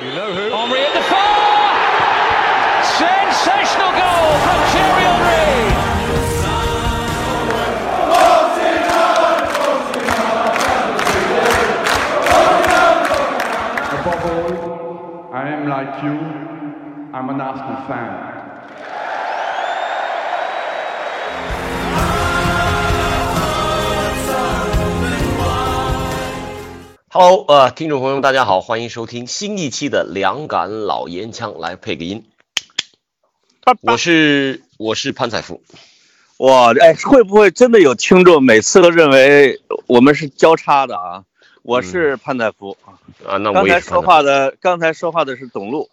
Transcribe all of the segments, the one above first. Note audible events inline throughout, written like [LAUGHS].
You know who? Henry at the far! Sensational goal from Thierry Henry! Above all, I am like you. I'm an Arsenal fan. Hello，呃，听众朋友们，大家好，欢迎收听新一期的两杆老烟枪，来配个音。我是我是潘彩福，哇，哎，会不会真的有听众每次都认为我们是交叉的啊？我是潘采夫。啊，那我也是才说话的刚才说话的是董路，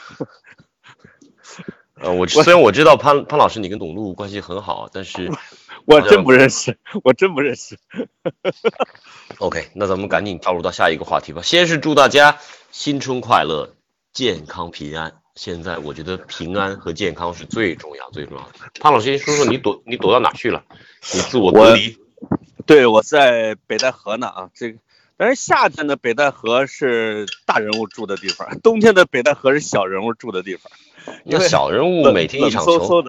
[LAUGHS] 呃，我虽然我知道潘潘老师你跟董路关系很好，但是我真不认识，我真不认识。OK，那咱们赶紧跳入到下一个话题吧。先是祝大家新春快乐，健康平安。现在我觉得平安和健康是最重要最重要的。潘老师，先说说你躲你躲到哪去了？你自我隔离？对，我在北戴河呢啊，这个，但是夏天的北戴河是大人物住的地方，冬天的北戴河是小人物住的地方。那小人物每天一场球，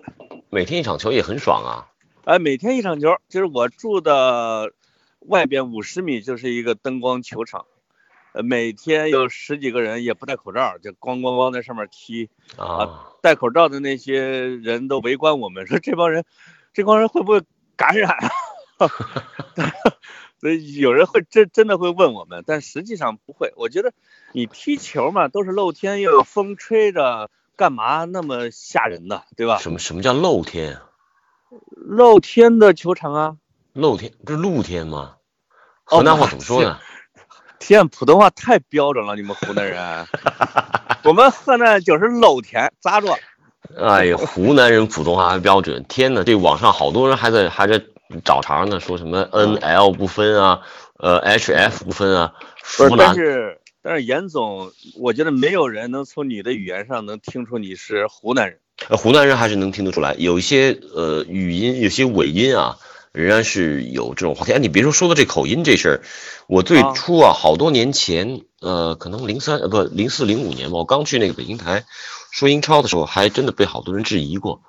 每天一场球也很爽啊。哎，每天一场球，就是我住的外边五十米就是一个灯光球场，呃，每天有十几个人也不戴口罩，就咣咣咣在上面踢。啊，戴口罩的那些人都围观我们，说这帮人，这帮人会不会感染啊？[LAUGHS] 所以有人会真真的会问我们，但实际上不会。我觉得你踢球嘛，都是露天，又有风吹着，干嘛那么吓人呢？对吧？什么什么叫露天啊？露天的球场啊，露天这是露天吗？哦河南话怎么说呢？天，普通话太标准了，你们湖南人。[LAUGHS] 我们河南就是露天，咋着？哎呀，湖南人普通话还标准，天哪！这网上好多人还在还在找茬呢，说什么 N L 不分啊，呃 H F 不分啊，不是，但是但是严总，我觉得没有人能从你的语言上能听出你是湖南人。呃湖南人还是能听得出来，有一些呃语音，有些尾音啊，仍然是有这种话题。哎，你别说说到这口音这事儿，我最啊初啊，好多年前，呃，可能零三呃不零四零五年吧，我刚去那个北京台说英超的时候，还真的被好多人质疑过。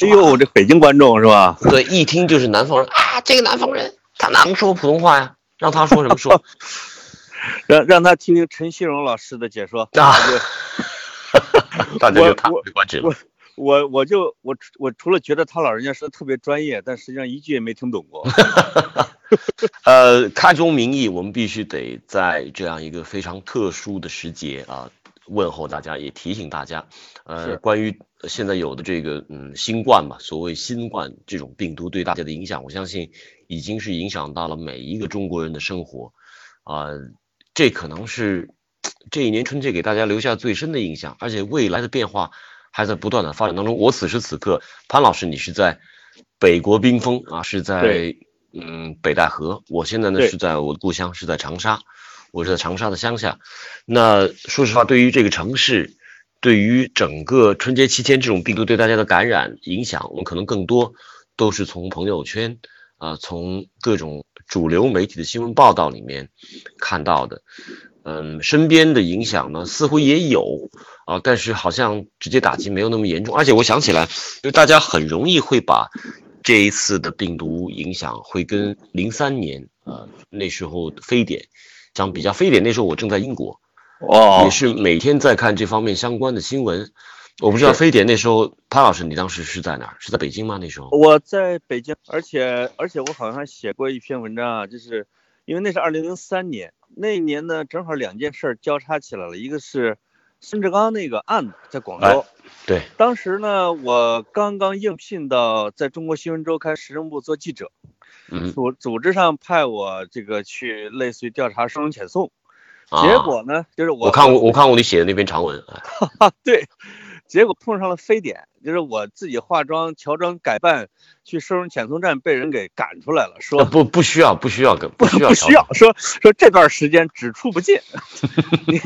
哎呦，这北京观众是吧？对，一听就是南方人啊，这个南方人他哪能说普通话呀？让他说什么说 [LAUGHS] 让让他听听陈锡荣老师的解说。啊？[LAUGHS] 大家就我叹为观止了。我我就我我除了觉得他老人家说的特别专业，但实际上一句也没听懂过。[LAUGHS] 呃，开宗明义，我们必须得在这样一个非常特殊的时节啊，问候大家，也提醒大家，呃，关于现在有的这个嗯新冠嘛，所谓新冠这种病毒对大家的影响，我相信已经是影响到了每一个中国人的生活，啊、这可能是这一年春节给大家留下最深的印象，而且未来的变化还在不断的发展当中。我此时此刻，潘老师，你是在北国冰封啊，是在嗯北戴河，我现在呢是在我的故乡，是在长沙，我是在长沙的乡下。那说实话，对于这个城市，对于整个春节期间这种病毒对大家的感染影响，我们可能更多都是从朋友圈啊、从各种主流媒体的新闻报道里面看到的。嗯，身边的影响呢，似乎也有啊，但是好像直接打击没有那么严重。而且我想起来，就大家很容易会把这一次的病毒影响会跟零三年呃那时候非典相比较。非典那时候我正在英国，哦也是每天在看这方面相关的新闻。我不知道非典那时候，潘老师你当时是在哪儿？是在北京吗？那时候？我在北京，而且而且我好像还写过一篇文章啊，就是因为那是二零零三年，那一年呢正好两件事儿交叉起来了，一个是孙志刚那个案子在广州。哎对，当时呢，我刚刚应聘到在中国新闻周刊时政部做记者，嗯，组组织上派我这个去类似于调查收容遣送，啊结果呢，就是我我看过，我看过你写的那篇长文，哎啊，[LAUGHS] 对，结果碰上了非典，就是我自己化妆、乔装改扮去收容遣送站，被人给赶出来了，呃说不不需要不需要不不需要不需要，说说这段时间只出不进，[LAUGHS] 你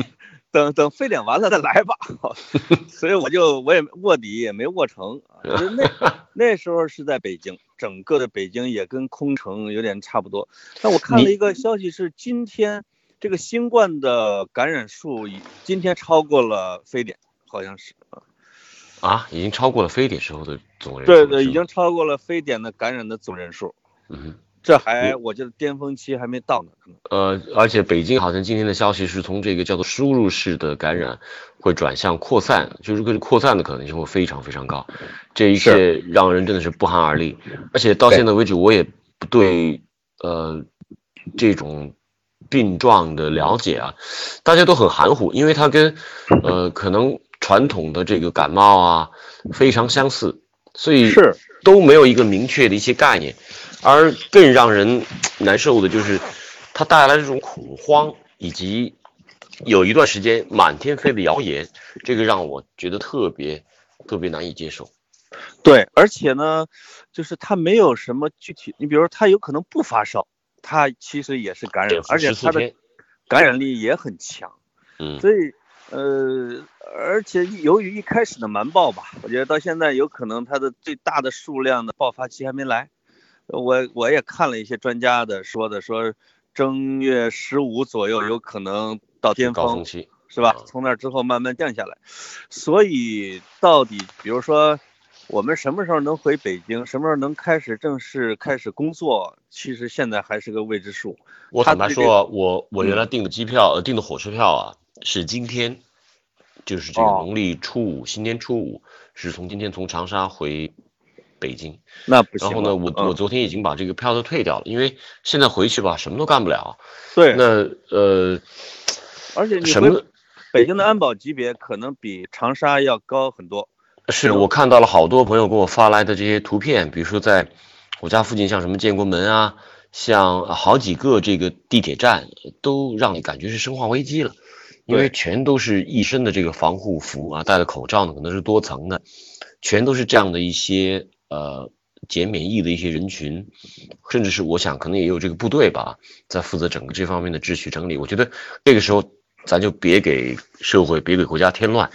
等等非典完了再来吧。[LAUGHS] 所以我就我也卧底也没卧成，啊就是那 [LAUGHS] 那时候是在北京，整个的北京也跟空城有点差不多。但我看了一个消息是今天这个新冠的感染数已今天超过了非典，好像是啊。啊，已经超过了非典时候的总人数。对对，已经超过了非典的感染的总人数，嗯这还我觉得巅峰期还没到呢，呃，而且北京好像今天的消息是从这个叫做输入式的感染会转向扩散，就是个扩散的可能性会非常非常高。这一切让人真的是不寒而栗。而且到现在为止，我也不对呃这种病状的了解啊，大家都很含糊，因为它跟呃可能传统的这个感冒啊非常相似，所以是都没有一个明确的一些概念，而更让人难受的就是它带来的这种恐慌，以及有一段时间满天飞的谣言，这个让我觉得特别特别难以接受。对，而且呢，就是他没有什么具体，你比如说他有可能不发烧，他其实也是感染而且14他的感染力也很强。嗯，所以，呃，而且由于一开始的瞒报吧，我觉得到现在有可能它的最大的数量的爆发期还没来。我我也看了一些专家的说的，说正月十五左右有可能到巅峰，高峰期是吧嗯？从那之后慢慢降下来。所以到底，比如说我们什么时候能回北京，什么时候能开始正式开始工作，其实现在还是个未知数。我坦白说啊，我我原来订的机票，呃，订的火车票啊，是今天，就是这个哦农历初五，新年初五，是从今天从长沙回北京。那不行。然后呢，我嗯我昨天已经把这个票都退掉了，因为现在回去吧，什么都干不了。对，那呃，而且你什么北京的安保级别可能比长沙要高很多。是我看到了好多朋友给我发来的这些图片，比如说在我家附近，像什么建国门啊，像好几个这个地铁站，都让你感觉是生化危机了，因为全都是一身的这个防护服啊，戴的口罩呢可能是多层的，全都是这样的一些呃减免疫的一些人群，甚至是我想可能也有这个部队吧，在负责整个这方面的秩序整理。我觉得这个时候咱就别给社会、别给国家添乱，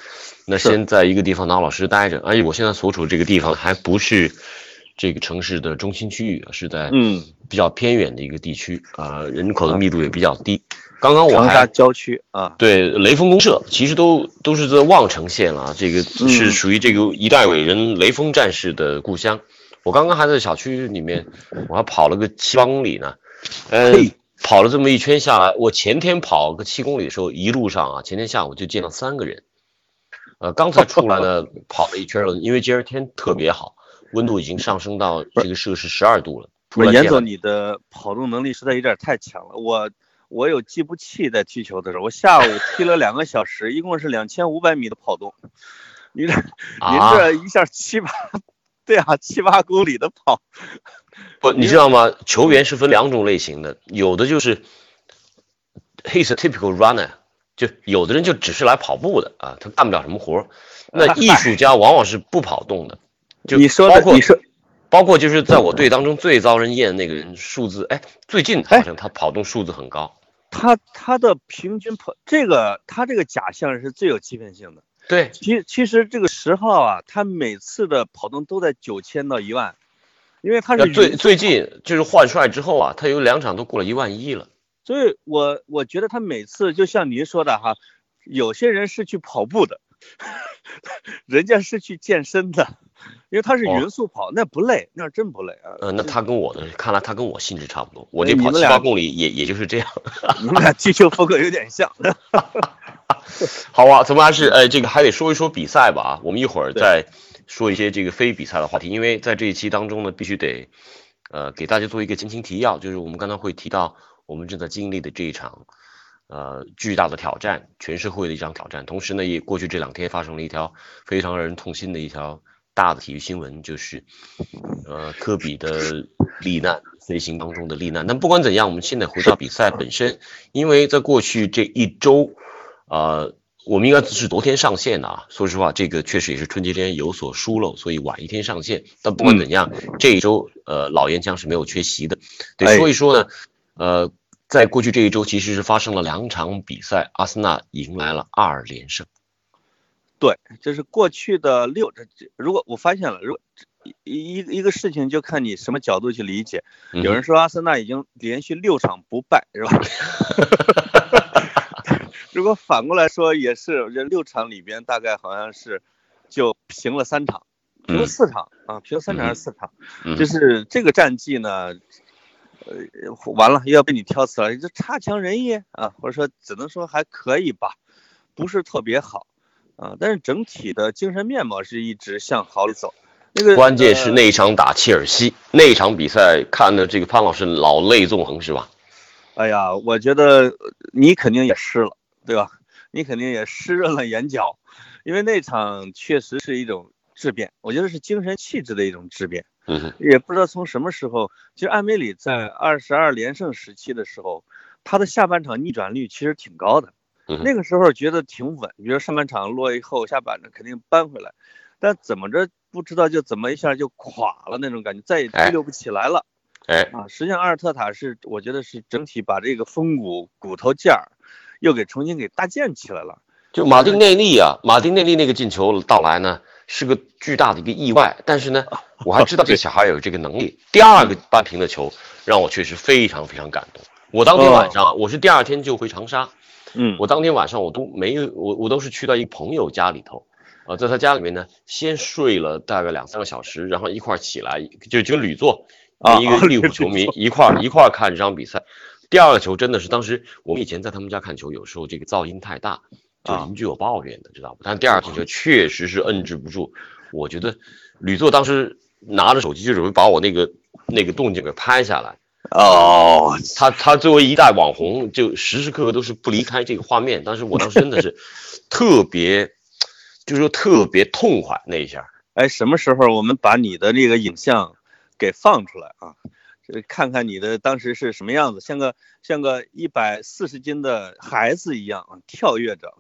那先在一个地方老老实实待着。而且我现在所处的这个地方还不是这个城市的中心区域，是在嗯，比较偏远的一个地区啊、人口的密度也比较低。刚刚我长沙郊区啊，对雷锋公社，其实都都是在望城县了啊，这个是嗯属于这个一代伟人雷锋战士的故乡。我刚刚还在小区里面，我还跑了个七八公里呢，呃，跑了这么一圈下来，我前天跑个七公里的时候，一路上啊，前天下午就见了三个人，呃，刚才出来呢，[LAUGHS] 跑了一圈了，因为今儿天特别好，温度已经上升到这个摄氏十二度了。出不是严总，你的跑动能力实在有点太强了。我我有计步器在踢球的时候，我下午踢了两个小时，一共是两千五百米的跑动。您这 [LAUGHS] 您啊这一下七八，对啊，七八公里的跑，不，[LAUGHS] 你知道吗？球员是分两种类型的，有的就是 he's a typical runner，就有的人就只是来跑步的啊，他干不了什么活儿。那艺术家往往是不跑动的，就你说包括的你说包括就是在我队当中最遭人厌的那个人，数字哎，最近好像他跑动数字很高。他他的平均跑这个他这个假象是最有欺骗性的。对，其其实这个十号啊，他每次的跑动都在九千到一万，因为他是最最近就是换帅之后啊，他有两场都过了一万一了。所以我我觉得他每次就像您说的哈，有些人是去跑步的，[LAUGHS] 人家是去健身的，因为他是哦匀速跑，那不累，那真不累啊。呃，那他跟我的看来他跟我性质差不多，我哎这跑七八公里也也就是这样。[LAUGHS] 你们俩踢球风格有点像。[LAUGHS] 好啊，咱们还是呃，这个还得说一说比赛吧啊。我们一会儿再说一些这个非比赛的话题，因为在这一期当中呢，必须得呃给大家做一个前情提要，就是我们刚才会提到我们正在经历的这一场呃巨大的挑战，全社会的一场挑战。同时呢，也过去这两天发生了一条非常让人痛心的一条大的体育新闻，就是呃科比的罹难，飞行当中的罹难。但不管怎样，我们现在回到比赛本身，因为在过去这一周。呃，我们应该是昨天上线的啊。说实话，这个确实也是春节前有所疏漏，所以晚一天上线。但不管怎样，这一周呃老烟枪是没有缺席的。得哎说一说呢，呃，在过去这一周其实是发生了两场比赛，阿森纳迎来了二连胜。对，就是过去的六，这这如果我发现了，如果一一一个事情就看你什么角度去理解。嗯有人说阿森纳已经连续六场不败，是吧？[LAUGHS] 如果反过来说，也是这六场里边大概好像是就平了三场，平了四场、啊，平了三场还是四场？嗯就是这个战绩呢，呃，完了又要被你挑刺了，这差强人意啊，或者说只能说还可以吧，不是特别好啊，但是整体的精神面貌是一直向好里走。那个关键是呃那一场打切尔西那一场比赛，看的这个潘老师老泪纵横是吧？哎呀，我觉得你肯定也湿了，对吧？你肯定也湿润了眼角，因为那场确实是一种质变，我觉得是精神气质的一种质变。嗯哼，也不知道从什么时候，其实艾梅里在二十二连胜时期的时候，他的下半场逆转率其实挺高的嗯，那个时候觉得挺稳，比如上半场落以后，下半场肯定扳回来，但怎么着不知道就怎么一下就垮了那种感觉，再也哎提溜不起来了。哎，啊，实际上阿尔特塔是我觉得是整体把这个风骨骨头件儿又给重新给搭建起来了。就马丁内利啊，马丁内利那个进球到来呢，是个巨大的一个意外。但是呢，[LAUGHS] 我还知道这个小孩有这个能力。第二个扳平的球让我确实非常非常感动。我当天晚上，我是第二天就回长沙，嗯我当天晚上我都没有，我我都是去到一个朋友家里头，啊，在他家里面呢，先睡了大概两三个小时，然后一块起来，就就跟吕作啊跟一个利物浦球迷一块儿一块看这场比赛。第二个球真的是当时我们以前在他们家看球，有时候这个噪音太大，就啊邻居有抱怨的，知道不？但第二次就确实是摁制不住，我觉得吕座当时拿着手机就准备把我那个那个动静给拍下来。哦，他他作为一代网红，就时时刻刻都是不离开这个画面。但是我当时真的是 [LAUGHS] 特别，就是说特别痛快那一下。哎，什么时候我们把你的那个影像给放出来啊？看看你的当时是什么样子，像个像个一百四十斤的孩子一样啊，跳跃着。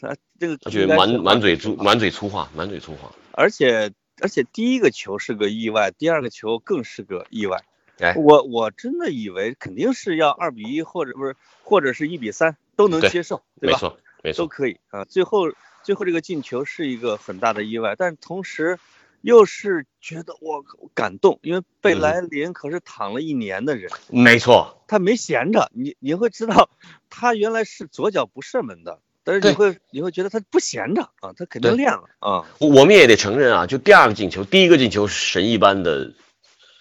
他这个而且应该是满满嘴粗满嘴粗话，满嘴粗话。而且而且第一个球是个意外，第二个球更是个意外。哎我我真的以为肯定是要二比一，或者不是，或者是一比三都能接受，对吧？没错，没都。可以啊。最后最后这个进球是一个很大的意外，但同时又是觉得我感动，因为贝嗯莱林可是躺了一年的人，没错，他没闲着，你你会知道他原来是左脚不射门的。但是你会你会觉得他不闲着啊，他肯定对练了啊。我我们也得承认啊，就第二个进球，第一个进球是神一般的，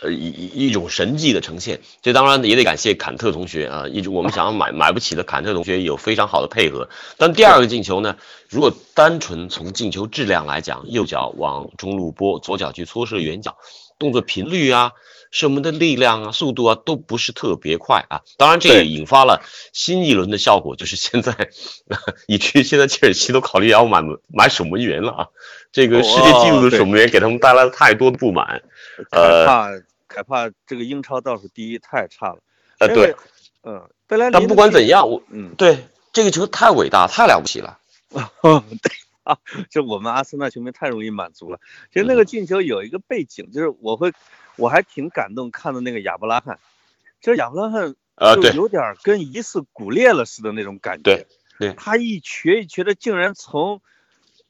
呃，一一一种神迹的呈现。这当然也得感谢坎特同学啊，一直我们想要买买不起的坎特同学有非常好的配合。但第二个进球呢，如果单纯从进球质量来讲，右脚往中路拨，左脚去搓射远角，动作频率啊。射门的力量啊、速度啊，都不是特别快啊。当然，这也引发了新一轮的效果，就是现在，[LAUGHS] 以至于现在切尔西都考虑要买买守门员了啊。这个世界纪录的守门员给他们带来了太多的不满。凯呃帕凯帕这个英超倒数第一太差了。呃，对嗯，贝莱林。但不管怎，样，我嗯，对这个球太伟大、太了不起了。[LAUGHS] 对啊，就我们阿森纳球迷太容易满足了。其实那个进球有一个背景，就是我会，我还挺感动看的那个亚伯拉罕，其实亚伯拉罕就有点跟疑似骨裂了似的那种感觉。对对他一瘸一瘸的，竟然从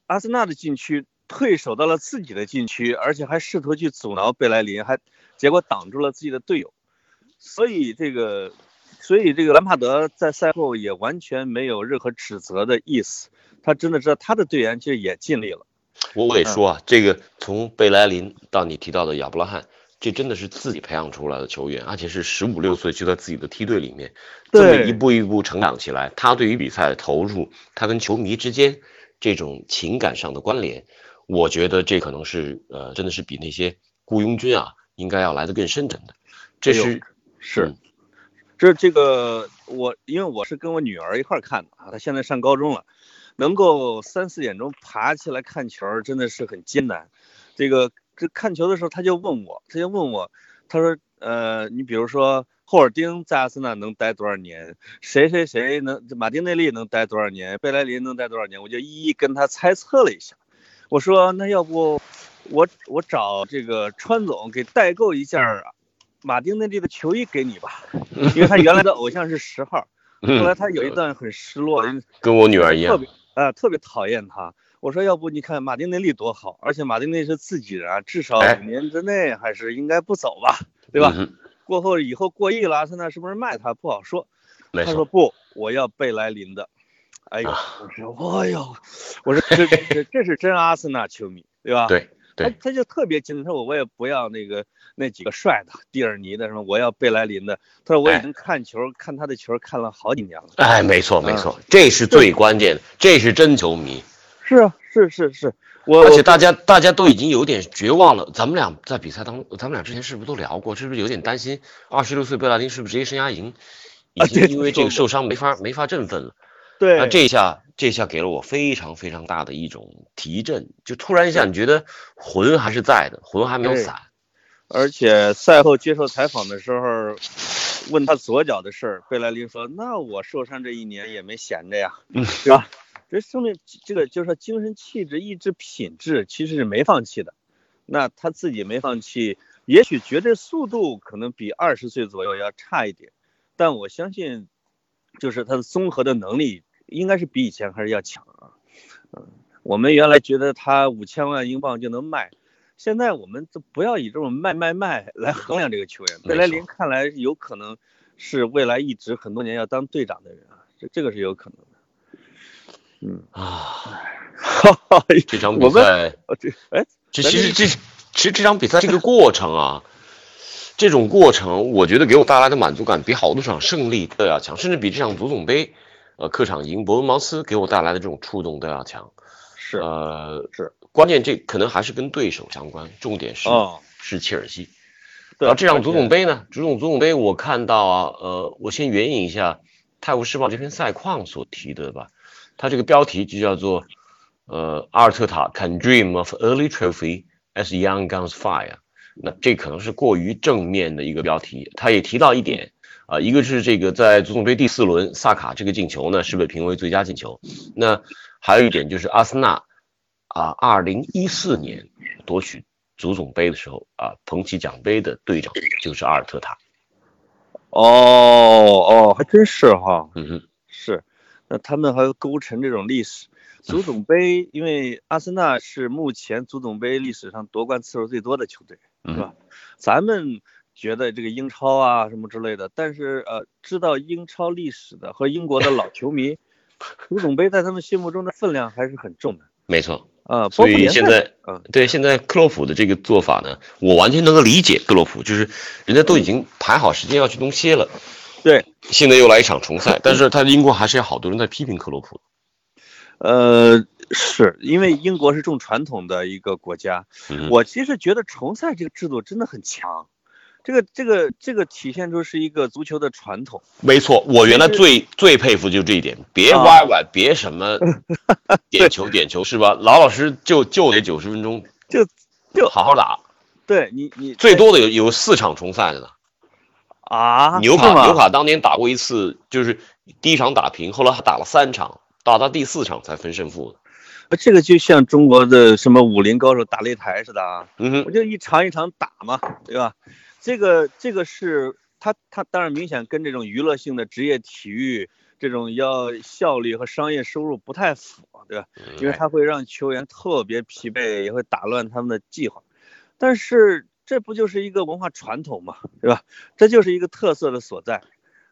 阿森纳的禁区退守到了自己的禁区，而且还试图去阻挠贝莱林，还结果挡住了自己的队友。所以这个，所以这个兰帕德在赛后也完全没有任何指责的意思，他真的知道他的队员其实也尽力了。我我得说啊，这个从贝莱林到你提到的亚伯拉罕，这真的是自己培养出来的球员，而且是十五六岁就在自己的梯队里面，这么对一步一步成长起来。他对于比赛的投入，他跟球迷之间这种情感上的关联，我觉得这可能是呃，真的是比那些雇佣军啊应该要来的更深沉的。这哎是是嗯，这这个我因为我是跟我女儿一块看的啊，她现在上高中了，能够三四点钟爬起来看球儿真的是很艰难。这个这看球的时候，他就问我，他就问我，他说呃，你比如说霍尔丁在阿森纳能待多少年？谁谁谁能马丁内利能待多少年？贝莱林能待多少年？我就一一跟他猜测了一下。我说那要不我我找这个川总给代购一件儿马丁内利的球衣给你吧，[LAUGHS] 因为他原来的偶像是十号，[LAUGHS] 后来嗯，他有一段很失落，跟我女儿一样特别，啊、特别讨厌他。我说要不你看马丁内利多好，而且马丁内利是自己人啊，至少哎五年之内还是应该不走吧，对吧？嗯过后以后过亿了，阿森纳是不是卖他不好说。他说不，我要贝莱林的。哎呦，啊我说，哎呦，我说这 [LAUGHS] 这这是真阿森纳球迷，对吧？对对他他就特别精神，他说我我也不要那个那几个帅的，蒂尔尼的什么，我要贝莱林的。他说我已哎经看球、看他的球看了好几年了。哎，没错没啊错，这是最关键的，这是真球迷。是啊，是是是，我而且大家大家都已经有点绝望了。咱们俩在比赛当中，咱们俩之前是不是都聊过？是不是有点担心二十六岁贝莱林是不是职业生涯已经 [LAUGHS] 已经因为这个受伤没法没法振奋了？对那这一下这一下给了我非常非常大的一种提振，就突然一下你觉得魂还是在的，魂还没有散。而且赛后接受采访的时候，问他左脚的事儿，贝莱林说：“那我受伤这一年也没闲着呀，嗯 [LAUGHS] 对吧？这生命这个就是说精神气质、意志品质其实是没放弃的。那他自己没放弃，也许绝对速度可能比二十岁左右要差一点，但我相信，就是他的综合的能力应该是比以前还是要强啊。嗯，我们原来觉得他五千万英镑就能卖。现在我们就不要以这种卖卖卖来衡量这个球员。贝莱林看来有可能是未来一直很多年要当队长的人啊，这这个是有可能的。嗯，啊，哈哈，这场比赛，哦这哎，这其实这其实这场比赛这个过程啊，这种过程，我觉得给我带来的满足感比好多场胜利都要强，甚至比这场足总杯，呃，客场赢伯恩茅斯给我带来的这种触动都要强。是呃，是，关键这可能还是跟对手相关，重点是、哦，是切尔西。对然后这场足总杯杯呢，足总足总杯我看到啊，呃，我先援引一下《泰晤士报》这篇赛况所提的吧，它这个标题就叫做呃，阿尔特塔 can dream of early trophy as young guns fire。那这可能是过于正面的一个标题。他也提到一点啊、一个是这个在足总杯第四轮萨卡这个进球呢是被评为最佳进球，那还有一点就是阿森纳啊，二零一四年夺取足总杯的时候啊，捧起奖杯的队长就是阿尔特塔。哦哦，还真是哈，嗯哼，是，那他们还要勾成这种历史。足总杯，因为阿森纳是目前足总杯历史上夺冠次数最多的球队，嗯是吧？咱们觉得这个英超啊什么之类的，但是呃，知道英超历史的和英国的老球迷，足总杯在他们心目中的分量还是很重的没错。啊。所以现在嗯，对现在克洛普的这个做法呢，我完全能够理解克洛普，就是人家都已经排好时间要去东歇了，对，现在又来一场重赛，但是他英国还是有好多人在批评克洛普。呃，是因为英国是重传统的一个国家，嗯我其实觉得重赛这个制度真的很强，这个这个这个体现出是一个足球的传统。没错，我原来最最佩服就这一点，别啊歪歪，别什么 [LAUGHS] 点球点球是吧？老老实就就得九十分钟，就就好好打。对你你最多的有有四场重赛的呢。啊，纽卡纽卡当年打过一次，就是第一场打平，后来还打了三场，打到第四场才分胜负的。这个就像中国的什么武林高手打擂台似的啊，嗯哼我，就一场一场打嘛，对吧？这个这个是他他当然明显跟这种娱乐性的职业体育这种要效率和商业收入不太符，对吧？因为他会让球员特别疲惫，也会打乱他们的计划。但是这不就是一个文化传统嘛，对吧？这就是一个特色的所在，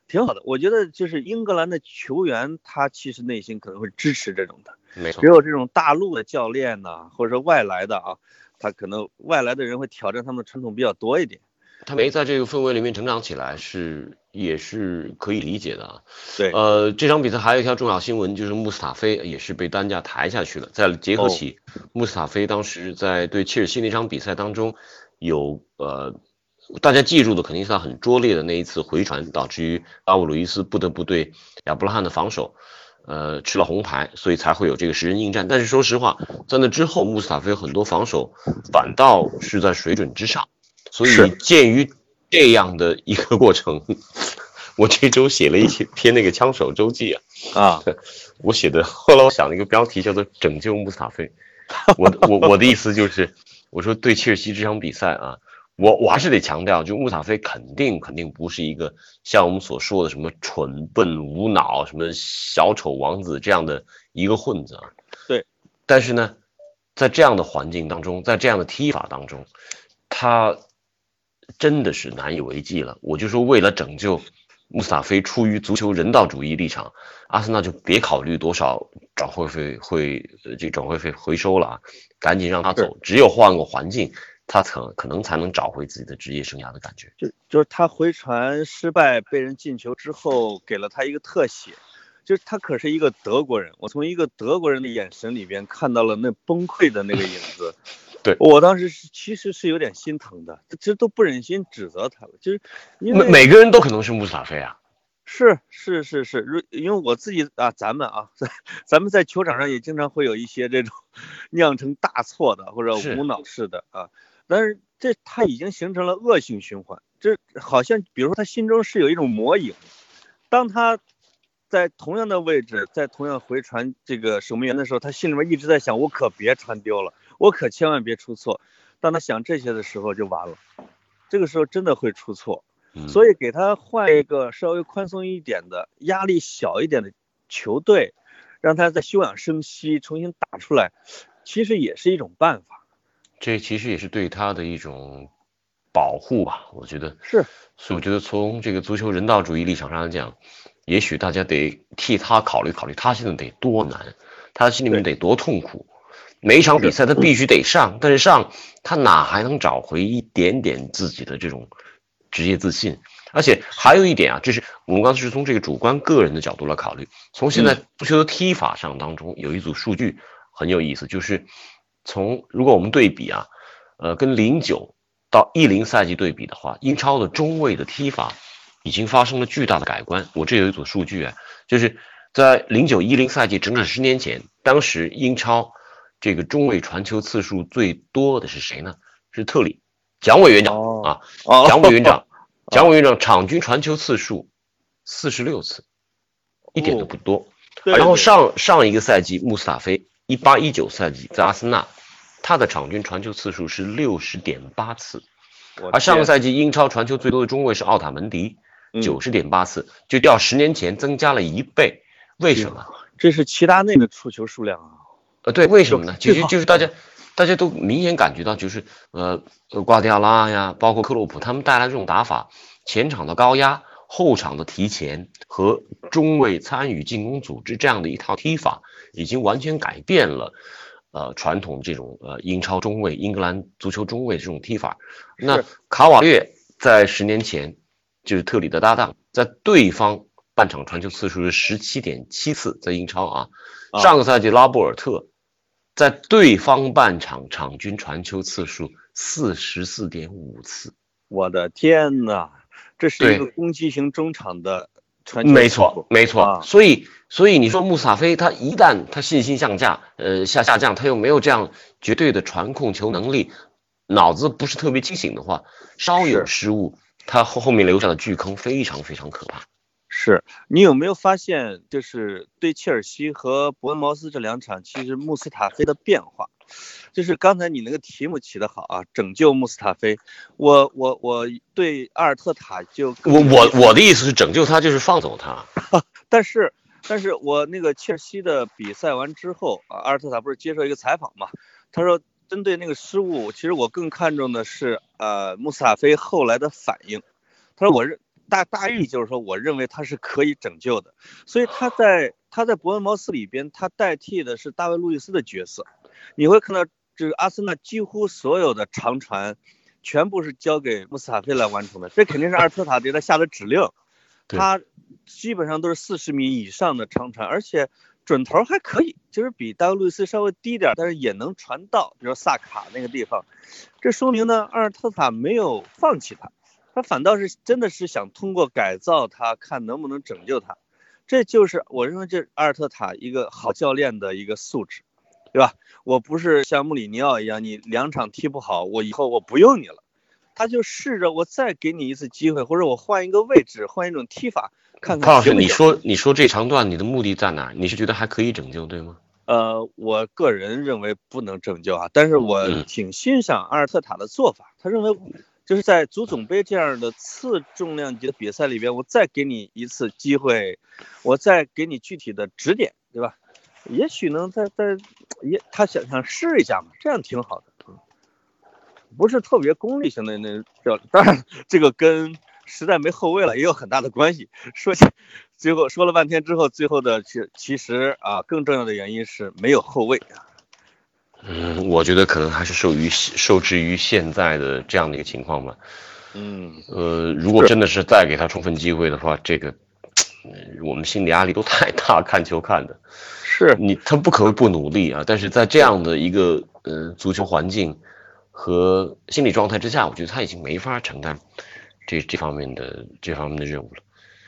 挺好的。我觉得就是英格兰的球员，他其实内心可能会支持这种的。没错只。有这种大陆的教练呐、或者说外来的啊，他可能外来的人会挑战他们的传统比较多一点。他没在这个氛围里面成长起来是也是可以理解的啊。对，呃，这场比赛还有一条重要新闻，就是穆斯塔菲也是被担架抬下去了。再结合起穆斯塔菲当时在对切尔西那场比赛当中，有呃，大家记住的肯定是他很拙劣的那一次回传，导致于阿布鲁伊斯不得不对亚布拉罕的防守。呃，吃了红牌，所以才会有这个十人应战。但是说实话，在那之后，穆斯塔菲很多防守反倒是在水准之上。所以鉴于这样的一个过程，[LAUGHS] 我这周写了一篇那个枪手周记啊，啊，[LAUGHS] 我写的，后来我想了一个标题叫做“拯救穆斯塔菲”。我我我的意思就是，我说对切尔西这场比赛啊，我我还是得强调，就穆斯塔菲肯定肯定不是一个像我们所说的什么蠢笨无脑、什么小丑王子这样的一个混子啊。对。但是呢，在这样的环境当中，在这样的踢法当中，他真的是难以为继了。我就说，为了拯救穆斯塔菲出于足球人道主义立场，阿森纳就别考虑多少转会费会呃这转会费回收了啊，赶紧让他走，只有换个环境，他可可能才能找回自己的职业生涯的感觉。就就是他回传失败被人进球之后，给了他一个特写，就是他可是一个德国人，我从一个德国人的眼神里边看到了那崩溃的那个影子。对。我当时是其实是有点心疼的，其实都不忍心指责他了，就是因为每每个人都可能是穆斯塔菲啊，是是是是，如因为我自己啊，咱们啊，在 [LAUGHS] 咱们在球场上也经常会有一些这种 [LAUGHS] 酿成大错的或者无脑式的啊，但是这他已经形成了恶性循环，这好像比如说他心中是有一种魔影，当他在同样的位置，在同样回传这个守门员的时候，他心里面一直在想，我可别传丢了，我可千万别出错。当他想这些的时候就完了，这个时候真的会出错。嗯所以给他换一个稍微宽松一点的、压力小一点的球队，让他再休养生息，重新打出来，其实也是一种办法。这其实也是对他的一种保护吧，我觉得是，所以我觉得从这个足球人道主义立场上来讲，也许大家得替他考虑考虑，他现在得多难，他心里面得多痛苦。每一场比赛他必须得上，但是上他哪还能找回一点点自己的这种职业自信？而且还有一点啊，就是我们刚才是从这个主观个人的角度来考虑，从现在足球的踢法上当中有一组数据很有意思，就是从如果我们对比啊，呃，跟零九到一零赛季对比的话，英超的中卫的踢法已经发生了巨大的改观。我这有一组数据啊，就是在零九一零赛季整整十年前，当时英超这个中卫传球次数最多的是谁呢？是特里，蒋委员长、哦啊，哦蒋委员长 [LAUGHS] [LAUGHS] 蒋委员长场均传球次数四十六次，一点都不多。对然后上上一个赛季，穆斯塔菲一八一九赛季在阿森纳，他的场均传球次数是六十点八次，而上个赛季英超传球最多的中卫是奥塔门迪，嗯九十点八次，就较十年前增加了一倍。为什么？这是齐达内的出球数量啊。呃，对，为什么呢？其实就是大家大家都明显感觉到，就是呃呃瓜迪奥拉呀，包括克洛普他们带来这种打法，前场的高压，后场的提前和中卫参与进攻组织这样的一套踢法，已经完全改变了。呃，传统这种呃英超中卫、英格兰足球中卫这种踢法，那卡瓦略在十年前就是特里的搭档，在对方半场传球次数是十七点七次，在英超啊，啊上个赛季拉波尔特在对方半场场均传球次数四十四点五次，我的天呐，这是一个攻击型中场的传球没，错没错。啊。所以，所以你说穆斯塔菲他一旦他信心下降，呃下下降，他又没有这样绝对的传控球能力，脑子不是特别清醒的话，稍有失误，他后后面留下的巨坑非常非常可怕。是你有没有发现，就是对切尔西和伯恩茅斯这两场，其实穆斯塔菲的变化，就是刚才你那个题目起得好啊，拯救穆斯塔菲。我我我对阿尔特塔就我我我的意思是拯救他，就是放走他。[LAUGHS] 但是，但是我那个切尔西的比赛完之后啊，阿尔特塔不是接受一个采访嘛？他说，针对那个失误，其实我更看重的是呃穆斯塔菲后来的反应。他说我认大大意就是说，我认为他是可以拯救的，所以他在他在伯恩茅斯里边，他代替的是大卫路易斯的角色。你会看到，这个阿森纳几乎所有的长传，全部是交给穆斯塔菲来完成的，这肯定是阿尔特塔对他下的指令。[LAUGHS] 他基本上都是四十米以上的长传，而且准头还可以，就是比大卫路易斯稍微低点儿，但是也能传到，比如萨卡那个地方。这说明呢，阿尔特塔没有放弃他，他反倒是真的是想通过改造他，看能不能拯救他。这就是我认为这阿尔特塔一个好教练的一个素质，对吧？我不是像穆里尼奥一样，你两场踢不好，我以后我不用你了。他就试着我再给你一次机会，或者我换一个位置，换一种踢法，看看你说你说这长段你的目的在哪？你是觉得还可以拯救，对吗？呃，我个人认为不能拯救啊，但是我嗯挺欣赏阿尔特塔的做法。他认为就是在足总杯这样的次重量级的比赛里边，我再给你一次机会，我再给你具体的指点，对吧？也许能再再也他想想试一下嘛，这样挺好的。不是特别功利性的那叫，当然这个跟实在没后卫了，也有很大的关系。说起最后说了半天之后，最后的其其实啊，更重要的原因是没有后卫啊。嗯，我觉得可能还是受于受制于现在的这样的一个情况吧。嗯，呃，如果真的是再给他充分机会的话，这个我们心理压力都太大，看球看的。是你他不可谓不努力啊，但是在这样的一个呃足球环境和心理状态之下，我觉得他已经没法承担这这方面的这方面的任务了。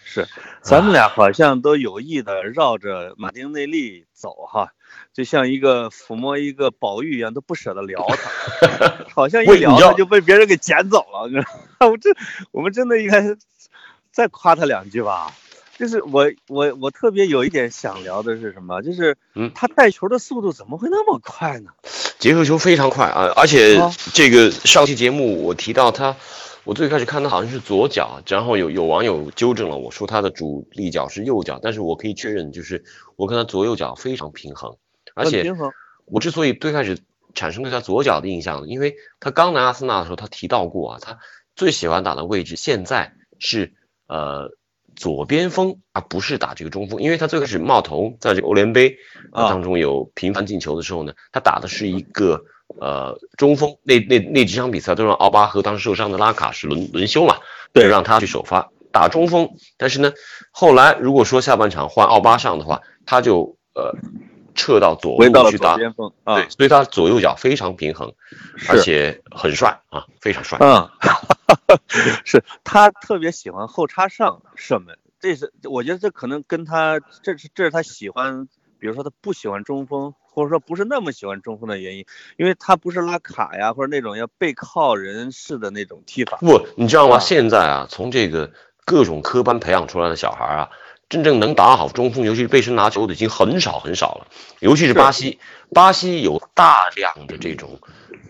是，咱们俩好像都有意的绕着马丁内利走哈，就像一个抚摸一个宝玉一样，都不舍得聊他，[LAUGHS] 好像一聊他就被别人给捡走了。你知道，我这我们真的应该再夸他两句吧。就是我我我特别有一点想聊的是什么？就是嗯，他带球的速度怎么会那么快呢？结合球非常快啊，而且这个上期节目我提到他。我最开始看他好像是左脚，然后有有网友纠正了我说他的主力脚是右脚，但是我可以确认，就是我看他左右脚非常平衡，而且我之所以最开始产生对他左脚的印象，因为他刚来阿森纳的时候他提到过啊，他最喜欢打的位置现在是呃左边锋，而不是打这个中锋，因为他最开始冒头在这个欧联杯当中有频繁进球的时候呢，他打的是一个。呃，中锋那那那几场比赛都让奥巴和当时受伤的拉卡是轮轮休嘛，对，让他去首发打中锋。但是呢，后来如果说下半场换奥巴上的话，他就呃撤到左路去打边锋啊，对，所以他左右脚非常平衡，而且很帅啊，非常帅。嗯，[LAUGHS] 是他特别喜欢后插上射门，这是我觉得这可能跟他这是这是他喜欢，比如说他不喜欢中锋。或者说不是那么喜欢中锋的原因，因为他不是拉卡呀，或者那种要背靠人式的那种踢法。不，你知道吗？现在啊，从这个各种科班培养出来的小孩啊，真正能打好中锋，尤其是背身拿球的，已经很少很少了。尤其是巴西，巴西有大量的这种，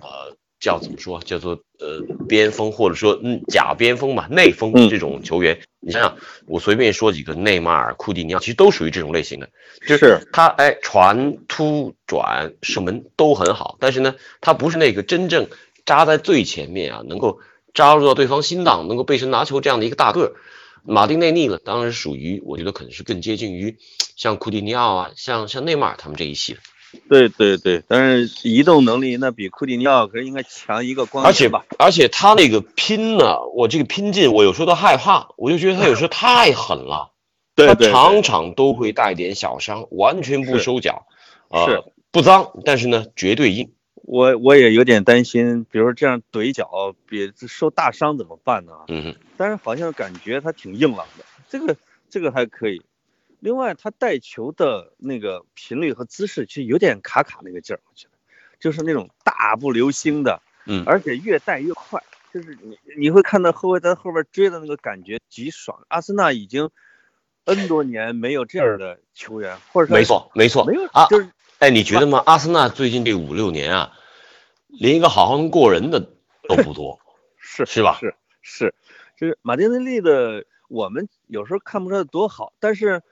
呃。叫怎么说？叫做呃边锋，或者说嗯假边锋吧，内锋这种球员。你想想，我随便说几个，内马尔、库蒂尼奥，其实都属于这种类型的。就是他哎传突转射门都很好，但是呢，他不是那个真正扎在最前面啊，能够扎入到对方心脏，能够背身拿球这样的一个大个。马丁内利呢，当然属于我觉得可能是更接近于 [TSK] 像库蒂尼奥啊，像像内马尔他们这一系的。对对对，但是移动能力那比库蒂尼奥可是应该强一个光而且吧，而且他那个拼呢，我这个拼劲，我有时候都害怕，我就觉得他有时候太狠了，[LAUGHS] 对他场场都会带点小伤，完全不收脚，是不脏，但是呢绝对硬。我我也有点担心，比如说这样怼脚，别受大伤怎么办呢？嗯哼，但是好像感觉他挺硬朗的，这个这个还可以。另外，他带球的那个频率和姿势，其实有点卡卡那个劲儿，我觉得，就是那种大步流星的，嗯，而且越带越快，就是你你会看到后卫在后边追的那个感觉极爽。阿森纳已经 N 多年没有这样的球员，或者说没错没错，没有啊，就是哎，你觉得吗？阿森纳最近这五六年啊，连一个好好过人的都不多，[LAUGHS] 是是吧？是是，就是马丁内利的，我们有时候看不出来多好，但是。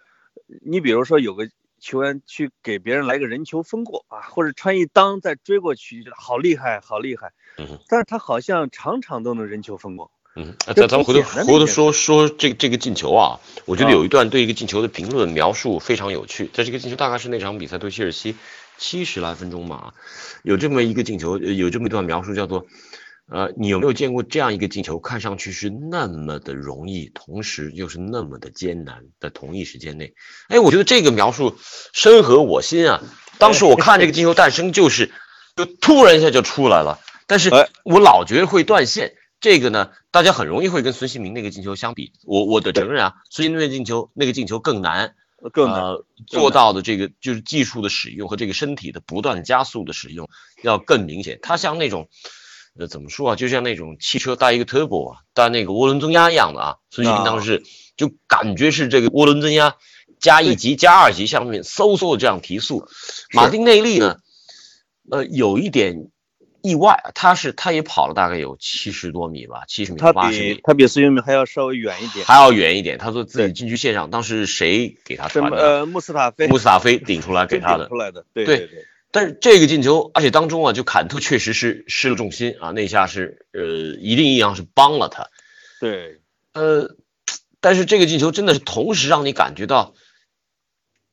你比如说有个球员去给别人来个人球封过啊，或者穿一裆再追过去，好厉害，好厉害。嗯，但是他好像场场都能人球封过。嗯，咱咱们回头回头说说这个这个进球啊，我觉得有一段对一个进球的评论描述非常有趣。在这个进球大概是那场比赛对切尔西七十来分钟吧，有这么一个进球，有这么一段描述叫做。呃，你有没有见过这样一个进球？看上去是那么的容易，同时又是那么的艰难的同一时间内。哎，我觉得这个描述深合我心啊！当时我看这个进球诞生，就是就突然一下就出来了。但是我老觉得会断线。这个呢，大家很容易会跟孙兴民那个进球相比。我我得承认啊，孙兴民进球那个进球更难，更难做到的这个就是技术的使用和这个身体的不断加速的使用要更明显。他像那种。呃，怎么说啊？就像那种汽车带一个 turbo 啊，带那个涡轮增压一样的啊。孙兴民当时就感觉是这个涡轮增压加一级、加二级，下面嗖嗖的这样提速。马丁内利呢，呃，有一点意外，他是他也跑了大概有七十多米吧，七十米、八十米。他比孙兴民还要稍微远一点，还要远一点。他说自己禁区线上，当时谁给他传的？呃，穆斯塔菲。穆斯塔菲顶出来给他的。出来的，对对对。但是这个进球，而且当中啊，就坎特确实是失了重心啊，那下是呃，一定意义上是帮了他。对，呃，但是这个进球真的是同时让你感觉到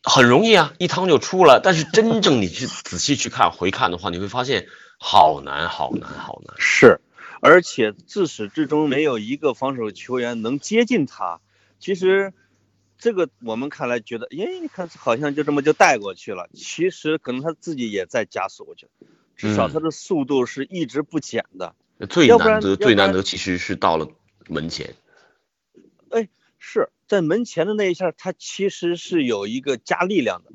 很容易啊，一趟就出了。但是真正你去仔细去看回看的话，你会发现好难，好难，好难。是，而且自始至终没有一个防守球员能接近他。其实这个我们看来觉得，耶，你看好像就这么就带过去了。其实可能他自己也在加速，我觉得，至少他的速度是一直不减的。最难得，最难得其实是到了门前。哎，是在门前的那一下，他其实是有一个加力量的。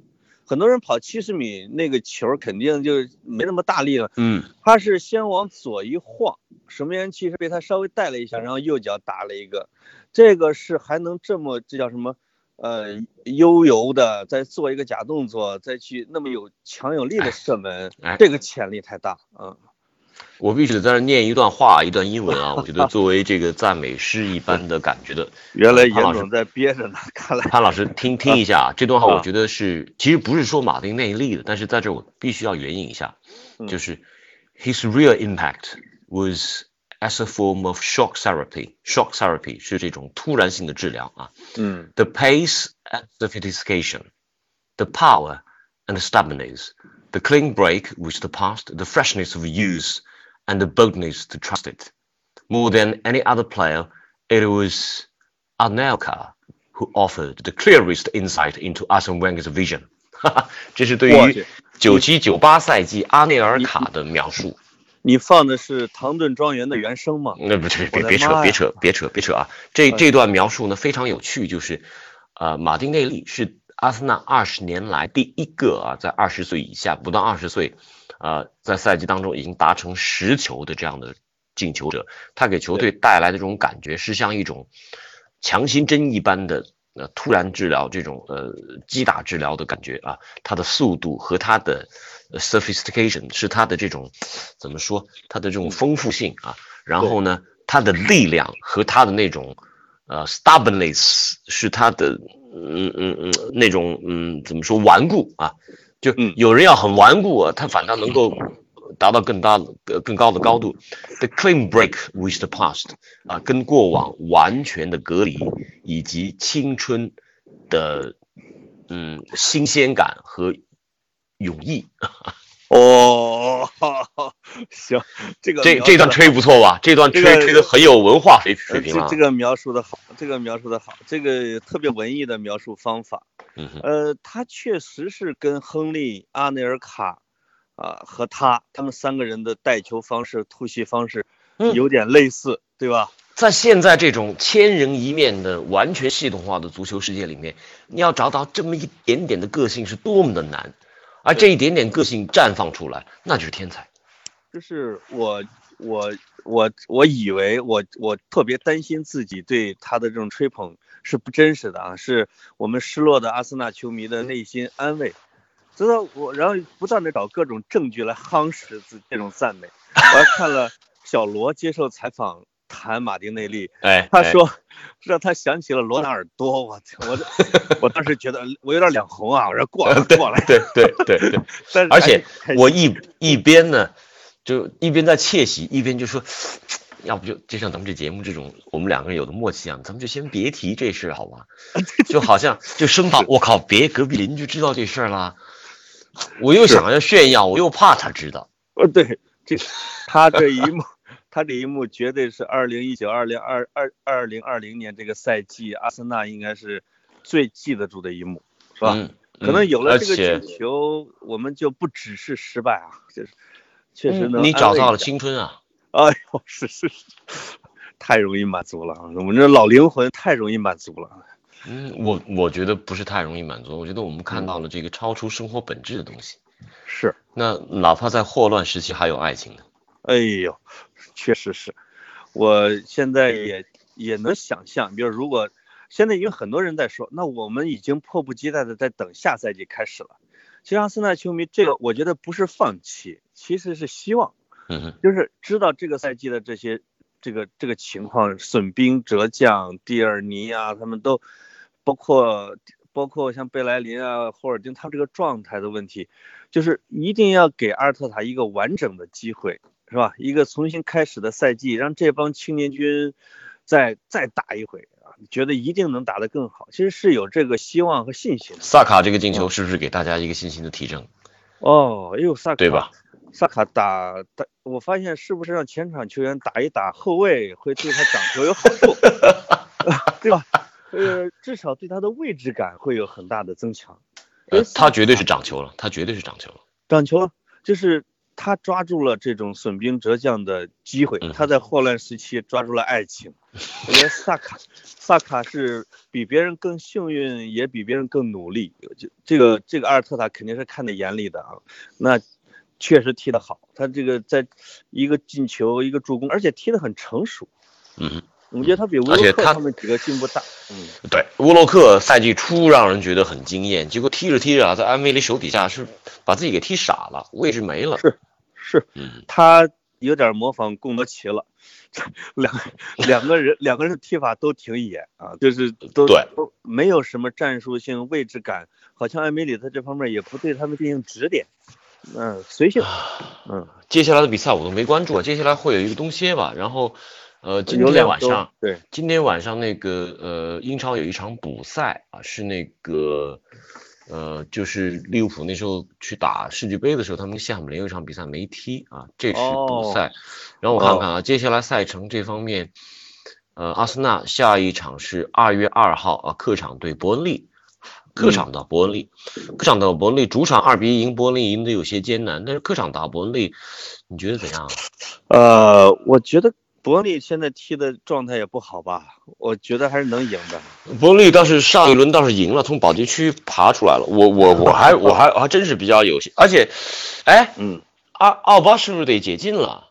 很多人跑七十米那个球肯定就没那么大力了，嗯，他是先往左一晃，守门员其实被他稍微带了一下，然后右脚打了一个，这个是还能这么这叫什么？呃，悠游的再做一个假动作，再去那么有强有力的射门，哎这个潜力太大，嗯，我必须得在这儿念一段话，一段英文啊。[LAUGHS] 我觉得作为这个赞美诗一般的感觉的，[LAUGHS] 原来潘老师严总在憋着呢，看来潘老师听听一下啊，这段话啊我觉得是其实不是说马丁内利的，但是在这儿我必须要援引一下，嗯就是 his real impact was as a form of shock therapy。shock therapy 是这种突然性的治疗啊。嗯 The pace and sophistication, the power and the stubbornness, the clean break with the past, the freshness of youth, and the boldness to trust it. More than any other player, it was Anelka who offered the clearest insight into Arsene Wenger's vision. [LAUGHS] 这是对于我去九七九八赛季阿内尔卡的描述。 你放的是唐顿庄园的原声吗？那不是别别扯别扯别扯别扯啊！这哎这段描述呢非常有趣，就是，呃，马丁内利是阿森纳二十年来第一个啊，在二十岁以下不到二十岁，呃，在赛季当中已经达成十球的这样的进球者，他给球队带来的这种感觉是像一种强心针一般的。呃，突然治疗这种呃击打治疗的感觉啊，它的速度和它的呃 sophistication 是它的这种怎么说，它的这种丰富性啊，然后呢，它的力量和它的那种呃 stubbornness 是它的嗯嗯嗯那种嗯怎么说顽固啊，就嗯。有人要很顽固啊，他反倒能够达到更大的呃更高的高度。The clean break with the past 啊，跟过往完全的隔离，以及青春的嗯新鲜感和勇毅。[LAUGHS] 哦，[LAUGHS] 行，这个这这段吹不错吧？这段吹这个吹的很有文化水呃水平啊这这。个描述的好，这个描述的好，这个特别文艺的描述方法。嗯，呃，他确实是跟亨利、阿内尔卡啊、和他他们三个人的带球方式、突袭方式嗯有点类似，对吧？在现在这种千人一面的完全系统化的足球世界里面，你要找到这么一点点的个性是多么的难，而这一点点个性绽放出来，那就是天才。就是我我我我以为我我特别担心自己对他的这种吹捧是不真实的啊，是我们失落的阿森纳球迷的内心安慰。直到我，然后不断的找各种证据来夯实自这种赞美。我还看了小罗接受采访谈马丁内利，[LAUGHS] 他说让他想起了罗纳尔多，我我我当时觉得我有点脸红啊，我说过来过来，对对对对，但是而且我一一边呢，就一边在窃喜，一边就说，要不就就像咱们这节目这种，我们两个人有的默契一样，咱们就先别提这事儿好吧？[LAUGHS] 就好像就生怕我靠，别隔壁邻居知道这事儿啦，我又想要炫耀，我又怕他知道。呃，对，这 [LAUGHS] 他这一幕，[LAUGHS] 他这一幕绝对是二零一九、二零二二二零二零年这个赛季，阿森纳应该是最记得住的一幕，是吧？嗯，可能有了这个进球，我们就不只是失败啊，就是确实能、嗯你找到了。青春啊！哎呦，是是是，太容易满足了啊！我们这老灵魂太容易满足了。嗯，我我觉得不是太容易满足，我觉得我们看到了这个超出生活本质的东西。是，那哪怕在霍乱时期还有爱情呢？哎呦，确实是，我现在也也能想象，比如如果现在因为很多人在说，那我们已经迫不及待的在等下赛季开始了。其实阿森纳球迷这个，我觉得不是放弃，其实是希望，就是知道这个赛季的这些这个这个情况，损兵折将，蒂尔尼啊，他们都包括包括像贝莱林啊、霍尔丁，他们这个状态的问题，就是一定要给阿尔特塔一个完整的机会，是吧？一个重新开始的赛季，让这帮青年军再再打一回啊，觉得一定能打得更好，其实是有这个希望和信心的。萨卡这个进球是不是给大家一个信心的提升，哦，哎呦，萨卡对吧？萨卡打打，我发现是不是让前场球员打一打后卫会对他掌球有好处，[LAUGHS] 对吧？呃，至少对他的位置感会有很大的增强。呃，他绝对是掌球了，他绝对是掌球了。掌球了就是他抓住了这种损兵折将的机会，嗯他在霍乱时期抓住了爱情。[LAUGHS] 我觉得萨卡，萨卡是比别人更幸运，也比别人更努力。这这个这个阿尔特塔肯定是看在眼里的啊。那确实踢得好，他这个在一个进球，一个助攻，而且踢得很成熟。嗯，我觉得他比乌洛克他他们几个进步大。嗯，对，乌洛克赛季初让人觉得很惊艳，结果踢着踢着啊，在安威里手底下是把自己给踢傻了，位置没了。是是，嗯，他有点模仿贡德齐了，[LAUGHS] 两两个人 [LAUGHS] 两个人的踢法都挺野啊，就是都对。都没有什么战术性、位置感，好像艾梅里在这方面也不对他们进行指点，嗯，随性，嗯，接下来的比赛我都没关注啊，接下来会有一个东歇吧，然后呃，今天晚上对，今天晚上那个呃英超有一场补赛啊，是那个呃就是利物浦那时候去打世界杯的时候，他们跟西汉姆联有一场比赛没踢啊，这是补哦赛。然后我看看啊，接下来赛程这方面，呃，阿森纳下一场是二月二号啊，客场对伯恩利。客场打伯恩利，客场打伯恩利，主场二比一赢伯恩利，赢得有些艰难。但是客场打伯恩利，你觉得怎样？呃，我觉得伯恩利现在踢的状态也不好吧，我觉得还是能赢的。伯恩利倒是上一轮倒是赢了，从保级区爬出来了。我我我还我还我还真是比较有心，而且，哎，嗯，奥奥巴是不是得解禁了？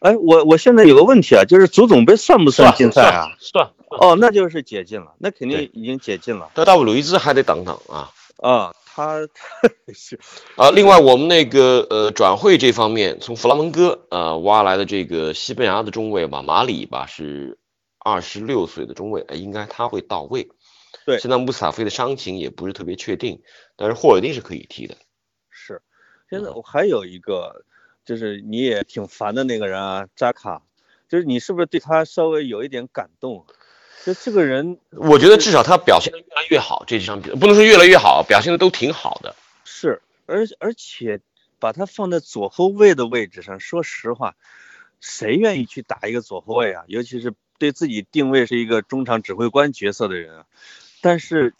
哎，我我现在有个问题啊，就是足总杯算不算禁赛啊？算。哦，那就是解禁了，那肯定已经解禁了但大卫鲁伊兹还得等等啊啊。他 [LAUGHS] 是啊！另外，我们那个呃转会这方面，从弗拉门戈呃挖来的这个西班牙的中卫吧，马里吧是二十六岁的中卫，呃应该他会到位。对现在穆斯塔菲的伤情也不是特别确定，但是霍尔丁是可以踢的。是，现在我还有一个，就是你也挺烦的那个人啊，扎卡，就是你是不是对他稍微有一点感动？就这个人我觉得至少他表现的越来越好，这几场比赛不能说越来越好，表现的都挺好的。是，而而且把他放在左后卫的位置上，说实话，谁愿意去打一个左后卫啊？尤其是对自己定位是一个中场指挥官角色的人啊。但是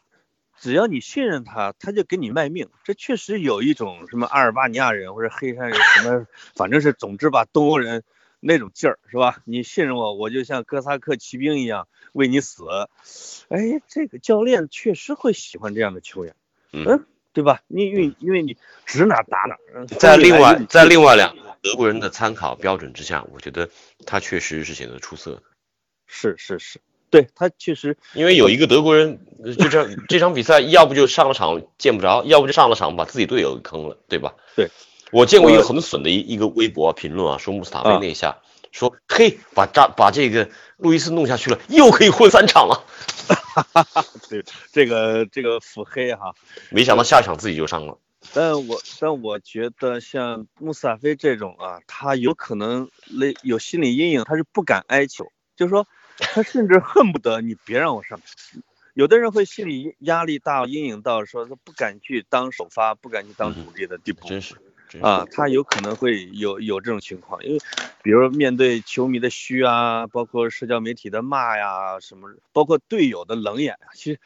只要你信任他，他就给你卖命。这确实有一种什么阿尔巴尼亚人或者黑山人什么，反正是总之吧，东欧人那种劲儿是吧？你信任我，我就像哥萨克骑兵一样为你死。哎，这个教练确实会喜欢这样的球员，嗯，对吧？你因为因为你指哪打哪。嗯在另外在另外两个德国人的参考标准之下，我觉得他确实是显得出色的。是是是，对他确实因为有一个德国人，就这样 [LAUGHS] 这场比赛要不就上了场见不着，要不就上了场把自己队友给坑了，对吧？对，我见过一个很损的一一个微博评论啊，说穆斯塔菲啊那一下，说嘿，把扎把这个路易斯弄下去了，又可以混三场了，[LAUGHS] 对这个这个腹黑哈。没想到下一场自己就上了。但我但我觉得像穆斯塔菲这种啊，他有可能那有心理阴影，他是不敢哀求，就是说他甚至恨不得你别让我上。有的人会心理压力大，阴影到说他不敢去当首发，不敢去当主力的地步。真是，真是啊，他有可能会有有这种情况，因为比如面对球迷的嘘啊，包括社交媒体的骂呀，什么，包括队友的冷眼啊，其实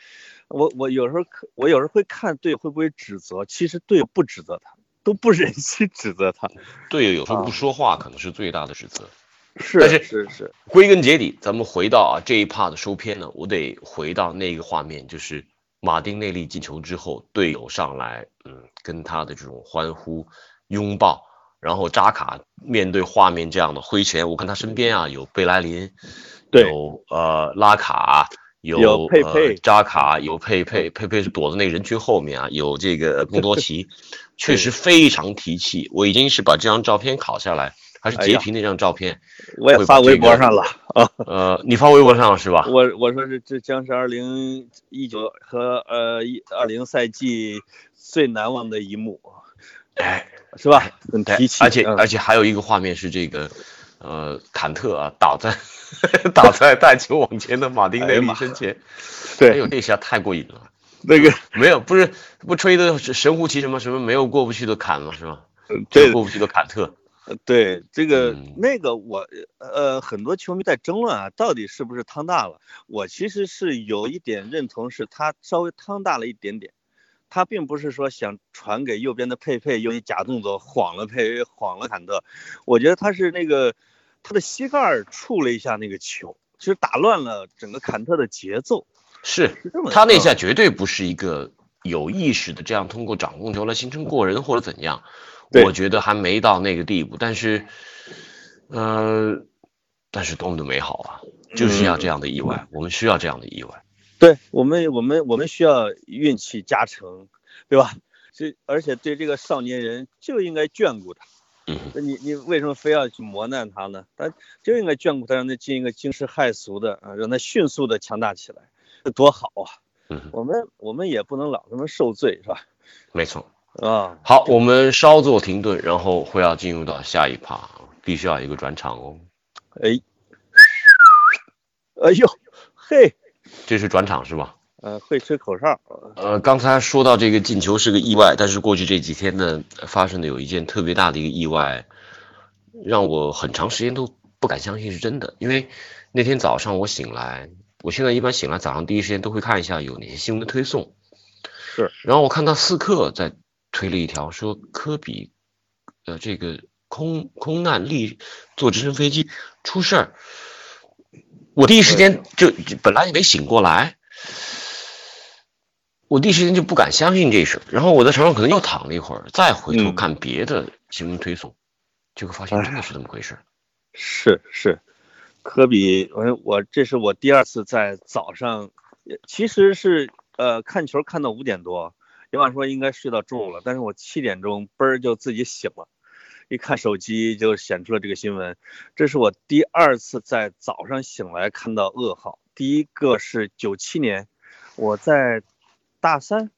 我我有时候看，我有时候会看队友会不会指责，其实队友不指责他，都不忍心指责他，队友有时候啊不说话，可能是最大的指责。是但是是是，归根结底，咱们回到啊这一 part 的收篇呢，我得回到那个画面，就是马丁内利进球之后，队友上来，嗯，跟他的这种欢呼、拥抱，然后扎卡面对画面这样的挥拳，我看他身边啊有贝莱林，对有呃拉卡。有有佩佩呃、扎卡，有佩佩，佩佩是躲在那个人群后面啊，有这个贡多 [LAUGHS] 奇，确实非常提气。我已经是把这张照片拷下来，还是截屏那张照片，我也发微博上了啊，呃，你发微博上了是吧？我我说是这将是二零一九和呃一二零赛季最难忘的一幕，哎，是吧？很提气，而且嗯而且还有一个画面是这个，呃，坎特啊倒在 [LAUGHS] 倒在带球往前的马丁内利身前。对哎呦，那下太过瘾了。那个没有，不是不吹的神乎其什么什么没有过不去的坎吗？是吧？对过不去的坎特。对这个、嗯那个我呃很多球迷在争论啊，到底是不是汤大了？我其实是有一点认同，是他稍微汤大了一点点。他并不是说想传给右边的佩佩用一假动作晃了佩晃了坎特，我觉得他是那个他的膝盖儿触了一下那个球，其实打乱了整个坎特的节奏。是他那嗯下绝对不是一个有意识的这样通过掌控球来形成过人或者怎样，对我觉得还没到那个地步。但是，呃，但是多么的美好啊！就是要这样的意外，我们需要这样的意外。对我们，我们我们需要运气加成，对吧？这而且对这个少年人就应该眷顾他。嗯，那你你为什么非要去磨难他呢？他就应该眷顾他，让他进一个惊世骇俗的啊，让他迅速的强大起来，这多好啊！嗯，我们我们也不能老这么受罪，是吧？没错。啊，好，我们稍作停顿，然后会要进入到下一趴，必须要有一个转场哦。哎，哎呦，嘿，这是转场是吧？呃，会吹口哨，呃，刚才说到这个进球是个意外，但是过去这几天呢，发生的有一件特别大的一个意外，让我很长时间都不敢相信是真的。因为那天早上我醒来，我现在一般醒来早上第一时间都会看一下有哪些新闻的推送，是，然后我看到四克在推了一条说科比，呃，这个空空难力坐直升飞机出事儿，我第一时间就就本来也没醒过来。我第一时间就不敢相信这事，然后我在床上可能又躺了一会儿，再回头嗯看别的新闻推送，结果发现真的是这么回事。是是，科比，我我这是我第二次在早上，呃其实是呃看球看到五点多，也按说应该睡到中午了，但是我七点钟嘣儿就自己醒了，一看手机就显出了这个新闻，这是我第二次在早上醒来看到噩耗，第一个是九七年，我在大三。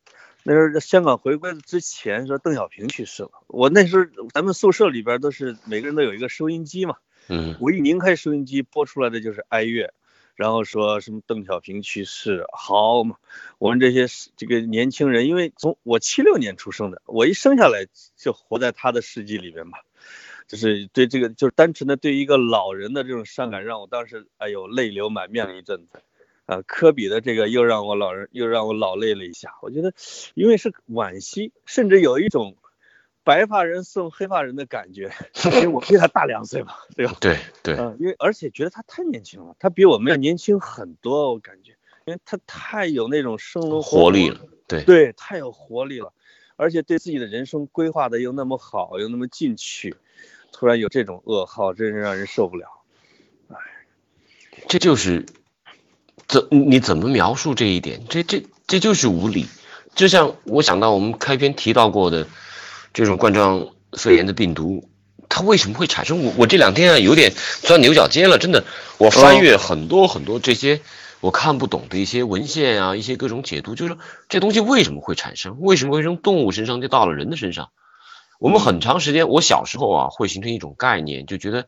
那时候香港回归之前，说邓小平去世了。我那时候咱们宿舍里边都是每个人都有一个收音机嘛，嗯我一拧开收音机，播出来的就是哀乐，然后说什么邓小平去世，好嘛，我们这些这个年轻人，因为从我七六年出生的，我一生下来就活在他的世纪里边嘛，就是对这个就是单纯的对一个老人的这种伤感，让我当时哎呦泪流满面了一阵子。啊，科比的这个又让我老人又让我老泪了一下，我觉得，因为是惋惜，甚至有一种白发人送黑发人的感觉，因为我比他大两岁嘛，对吧？对对，嗯，因为而且觉得他太年轻了，他比我们要年轻很多，我感觉，因为他太有那种生龙活活力了，对对，太有活力了，而且对自己的人生规划的又那么好，又那么进取，突然有这种噩耗，真是让人受不了。这就是怎你怎么描述这一点？这这这就是无理。就像我想到我们开篇提到过的这种冠状肺炎的病毒，它为什么会产生？我我这两天啊有点钻牛角尖了，真的。我翻阅很多很多这些我看不懂的一些文献啊，一些各种解读，就是说这东西为什么会产生？为什么会从动物身上就到了人的身上？我们很长时间，我小时候啊会形成一种概念，就觉得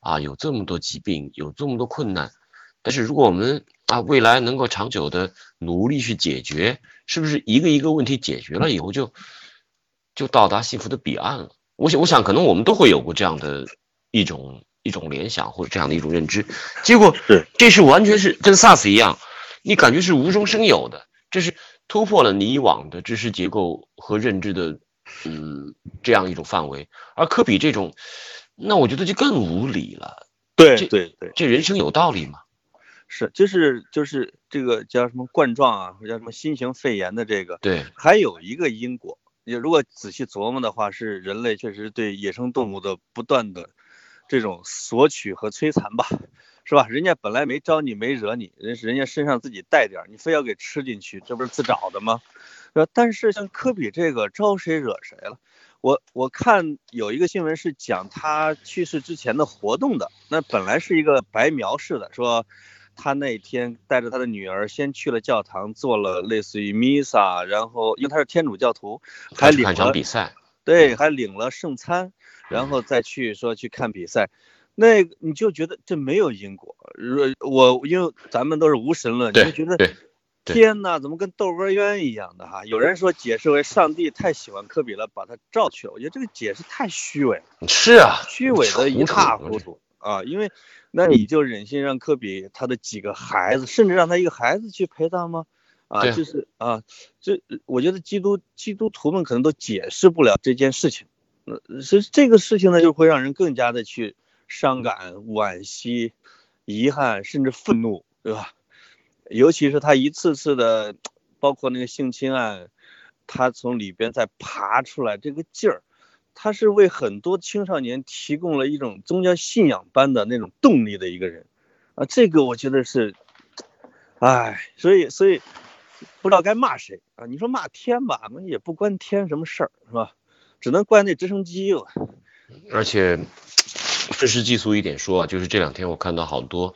啊有这么多疾病，有这么多困难，但是如果我们啊未来能够长久的努力去解决，是不是一个一个问题解决了以后就就到达幸福的彼岸了？我想，我想可能我们都会有过这样的一种一种联想或者这样的一种认知，结果是这是完全是跟 SARS 一样，你感觉是无中生有的，这是突破了你以往的知识结构和认知的嗯这样一种范围，而科比这种，那我觉得就更无理了。对对对，这人生有道理吗？是，就是就是这个叫什么冠状啊，或者叫什么新型肺炎的这个，对，还有一个因果，你如果仔细琢磨的话，是人类确实对野生动物的不断的这种索取和摧残吧，是吧？人家本来没招你，没惹你，人人家身上自己带点，你非要给吃进去，这不是自找的吗？呃，但是像科比这个招谁惹谁了？我我看有一个新闻是讲他去世之前的活动的，那本来是一个白描式的，说他那天带着他的女儿先去了教堂，做了类似于弥撒，然后因为他是天主教徒，还领了比赛，对，还领了圣餐，然后再去说去看比赛。那你就觉得这没有因果。如我因为咱们都是无神论，你就觉得天哪，怎么跟窦娥冤一样的哈？有人说解释为上帝太喜欢科比了，把他召去了。我觉得这个解释太虚伪了。是啊，虚伪的一塌糊涂啊！因为那你就忍心让科比他的几个孩子，甚至让他一个孩子去陪他吗？啊，就是啊，这我觉得基督基督徒们可能都解释不了这件事情。呃，是这个事情呢，就会让人更加的去伤感、惋惜、遗憾，甚至愤怒，对吧？尤其是他一次次的，包括那个性侵案，他从里边再爬出来这个劲儿，他是为很多青少年提供了一种宗教信仰般的那种动力的一个人，啊，这个我觉得是，唉，所以所以不知道该骂谁啊？你说骂天吧，那也不关天什么事儿，是吧？只能怪那直升机了。而且愤世嫉俗一点说啊，就是这两天我看到好多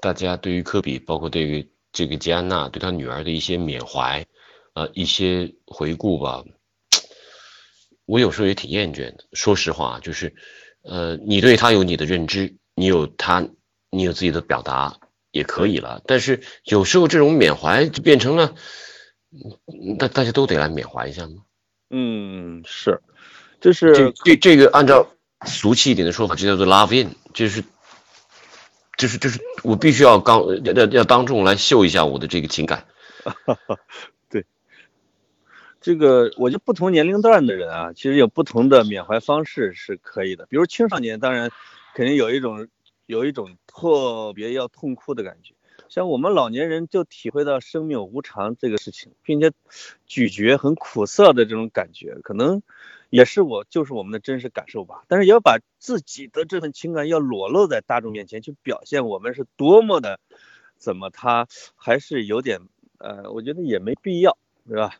大家对于科比，包括对于这个吉安娜对他女儿的一些缅怀，呃，一些回顾吧，我有时候也挺厌倦的。说实话，就是呃，你对他有你的认知，你有他，你有自己的表达也可以了。但是有时候这种缅怀就变成了，嗯大大家都得来缅怀一下吗？嗯，是，就是这这这个按照俗气一点的说法，就叫做 love in，就是就是就是我必须要刚要要要当众来秀一下我的这个情感。[LAUGHS] 这个，我觉得不同年龄段的人啊，其实有不同的缅怀方式是可以的。比如青少年，当然肯定有一种有一种特别要痛哭的感觉。像我们老年人就体会到生命无常这个事情，并且咀嚼很苦涩的这种感觉，可能也是我就是我们的真实感受吧。但是要把自己的这份情感要裸露在大众面前去表现，我们是多么的怎么他还是有点呃，我觉得也没必要，对吧？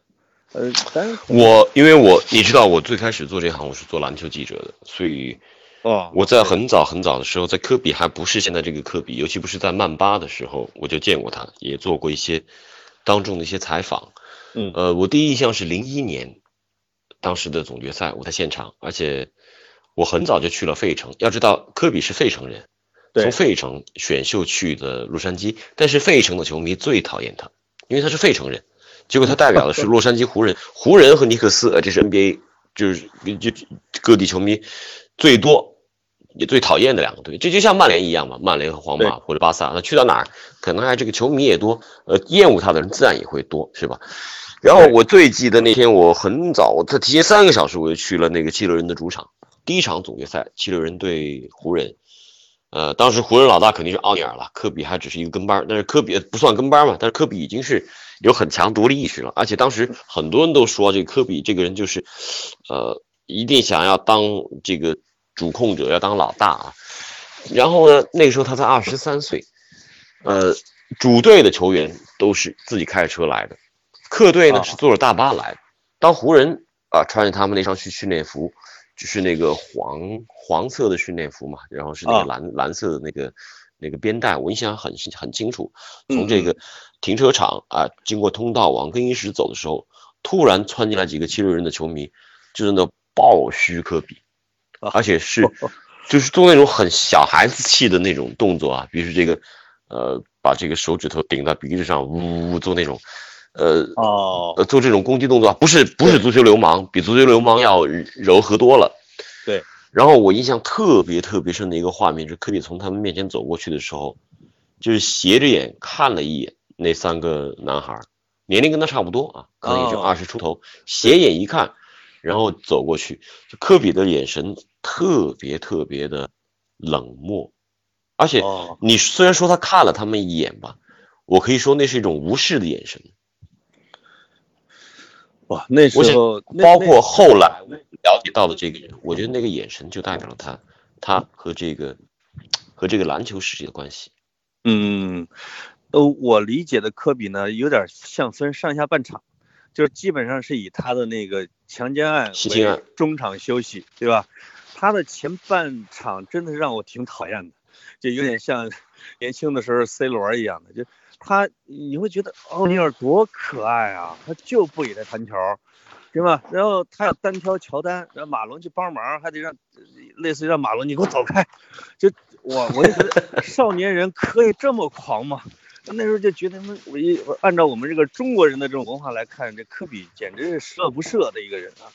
呃，但是我因为我你知道我最开始做这行我是做篮球记者的，所以哦，我在很早很早的时候，在科比还不是现在这个科比，尤其不是在曼巴的时候，我就见过他，也做过一些当众的一些采访。嗯呃，我第一印象是零一年当时的总决赛，我在现场，而且我很早就去了费城。要知道，科比是费城人，对从费城选秀去的洛杉矶，但是费城的球迷最讨厌他，因为他是费城人。结果他代表的是洛杉矶湖人，湖人和尼克斯，呃，这是 NBA 就是就就各地球迷最多也最讨厌的两个队。这就像曼联一样嘛，曼联和皇马或者巴萨，那去到哪儿，可能还这个球迷也多，呃，厌恶他的人自然也会多，是吧？然后我最记得那天我很早，我他提前三个小时我就去了那个七六人的主场，第一场总决赛，七六人对湖人。呃，当时湖人老大肯定是奥尼尔了，科比还只是一个跟班儿，但是科比不算跟班儿嘛，但是科比已经是有很强独立意识了，而且当时很多人都说这个科比这个人就是，呃，一定想要当这个主控者，要当老大啊。然后呢，那个时候他才二十三岁，呃，主队的球员都是自己开着车来的，客队呢啊是坐着大巴来的。当湖人啊穿着他们那双训训练服，就是那个黄黄色的训练服嘛，然后是那啊个蓝、蓝色的那个那个边带，我印象很很清楚。嗯从这个停车场啊，经过通道往更衣室走的时候，突然窜进来几个七六人的球迷，就是那暴嘘科比，[LAUGHS] 啊而且是就是做那种很小孩子气的那种动作啊，比如说这个呃把这个手指头顶到鼻子上，呜呜呜做那种。呃哦，呃，做这种攻击动作啊，不是不是足球流氓，比足球流氓要柔和多了。对。然后我印象特别特别深的一个画面，是科比从他们面前走过去的时候，就是斜着眼看了一眼那三个男孩儿，年龄跟他差不多啊，可能也就哦二十出头，斜眼一看，然后走过去，就科比的眼神特别特别的冷漠，而且哦你虽然说他看了他们一眼吧，我可以说那是一种无视的眼神。哇，那时候包括后来了解到的这个人，我觉得那个眼神就代表了他，他和这个和这个篮球世界的关系。嗯，呃，我理解的科比呢，有点像分上下半场，就是基本上是以他的那个强奸案为中场休息，对吧？他的前半场真的是让我挺讨厌的，就有点像 [LAUGHS] 年轻的时候 C 罗一样的，就他你会觉得奥尼尔多可爱啊，他就不给他传球，对吧？然后他要单挑乔丹，让马龙去帮忙，还得让类似于让马龙你给我走开。就我我就觉得 [LAUGHS] 少年人可以这么狂吗？那时候就觉得，我一按照我们这个中国人的这种文化来看，这科比简直是十恶不赦的一个人啊。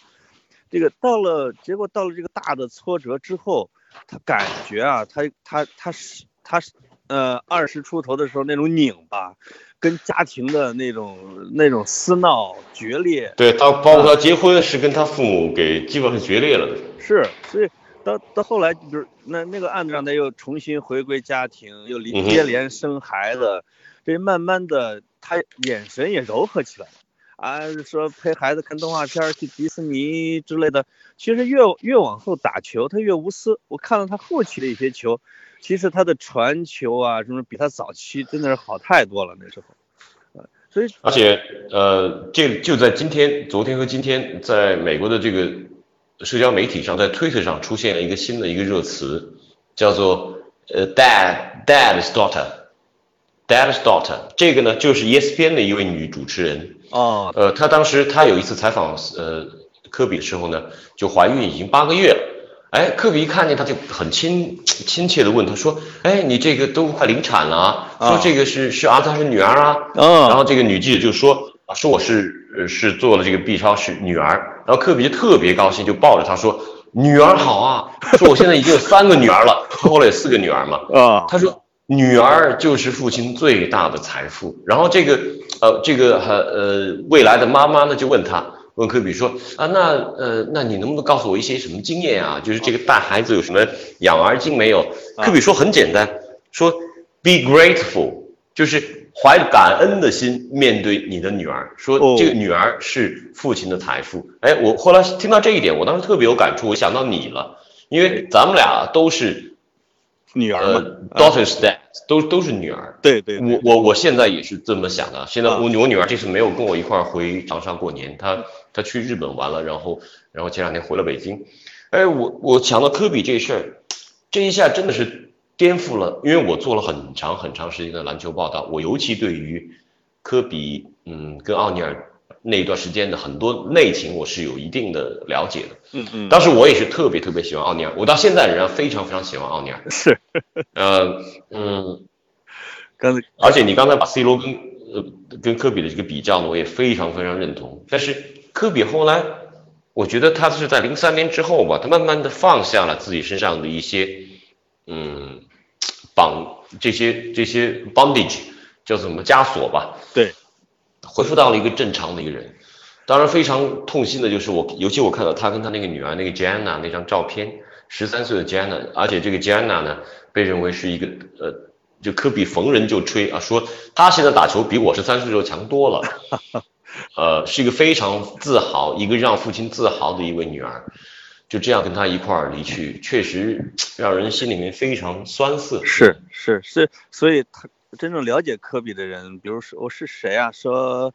这个到了，结果到了这个大的挫折之后，他感觉啊，他他他是他是呃二十出头的时候那种拧巴，跟家庭的那种那种撕闹决裂，对他，包括他结婚是跟他父母给基本上决裂了的。是，所以到到后来，就是那那个案子上，他又重新回归家庭，又连接连生孩子，这慢慢的他眼神也柔和起来了。啊，说陪孩子看动画片去迪士尼之类的，其实越越往后打球，他越无私。我看了他后期的一些球，其实他的传球啊什么，比他早期真的是好太多了。那时候，所以而且呃，这就在今天、昨天和今天，在美国的这个社交媒体上，在推特上出现了一个新的一个热词，叫做呃，dad dad's daughter daughter，dad's daughter。这个呢，就是 ESPN 的一位女主持人。哦，呃，她当时她有一次采访呃科比的时候呢，就怀孕已经八个月了。哎，科比一看见她就很亲亲切的问她说：“哎，你这个都快临产了啊？说这个是是儿子还是女儿啊？”嗯，然后这个女记者就说：“说我是呃是做了这个 B 超是女儿。”然后科比就特别高兴，就抱着她说：“女儿好啊！说我现在已经有三个女儿了，后来有四个女儿嘛。”啊，他说：“女儿就是父亲最大的财富。”然后这个。呃，这个呃呃，未来的妈妈呢就问他，问科比说啊，那呃，那你能不能告诉我一些什么经验啊？就是这个带孩子有什么养儿经没有？科比说很简单，说 be grateful，就是怀着感恩的心面对你的女儿，说这个女儿是父亲的财富。哎，我后来听到这一点，我当时特别有感触，我想到你了，因为咱们俩都是。女儿嘛，daughters dad 都都是女儿。对对，我我我现在也是这么想的。现在我我女儿这次没有跟我一块儿回长沙过年，她她去日本玩了，然后然后前两天回了北京。哎，我我想到科比这事儿，这一下真的是颠覆了，因为我做了很长很长时间的篮球报道，我尤其对于科比，嗯，跟奥尼尔。那一段时间的很多内情，我是有一定的了解的。嗯嗯，当时我也是特别特别喜欢奥尼尔，我到现在仍然非常非常喜欢奥尼尔。是，[LAUGHS] 呃嗯，刚才，而且你刚才把 C 罗跟呃跟科比的这个比较呢，我也非常非常认同。但是科比后来，我觉得他是在零三年之后吧，他慢慢的放下了自己身上的一些嗯绑这些这些 bondage 叫什么枷锁吧？对。恢复到了一个正常的一个人，当然非常痛心的就是我，尤其我看到他跟他那个女儿那个 Jana 那张照片，十三岁的 Jana，而且这个 Jana 呢被认为是一个呃，就科比逢人就吹啊，说他现在打球比我十三岁的时候强多了，呃，是一个非常自豪，一个让父亲自豪的一位女儿，就这样跟他一块儿离去，确实让人心里面非常酸涩。是是是，所以他。真正了解科比的人，比如说我是谁啊？说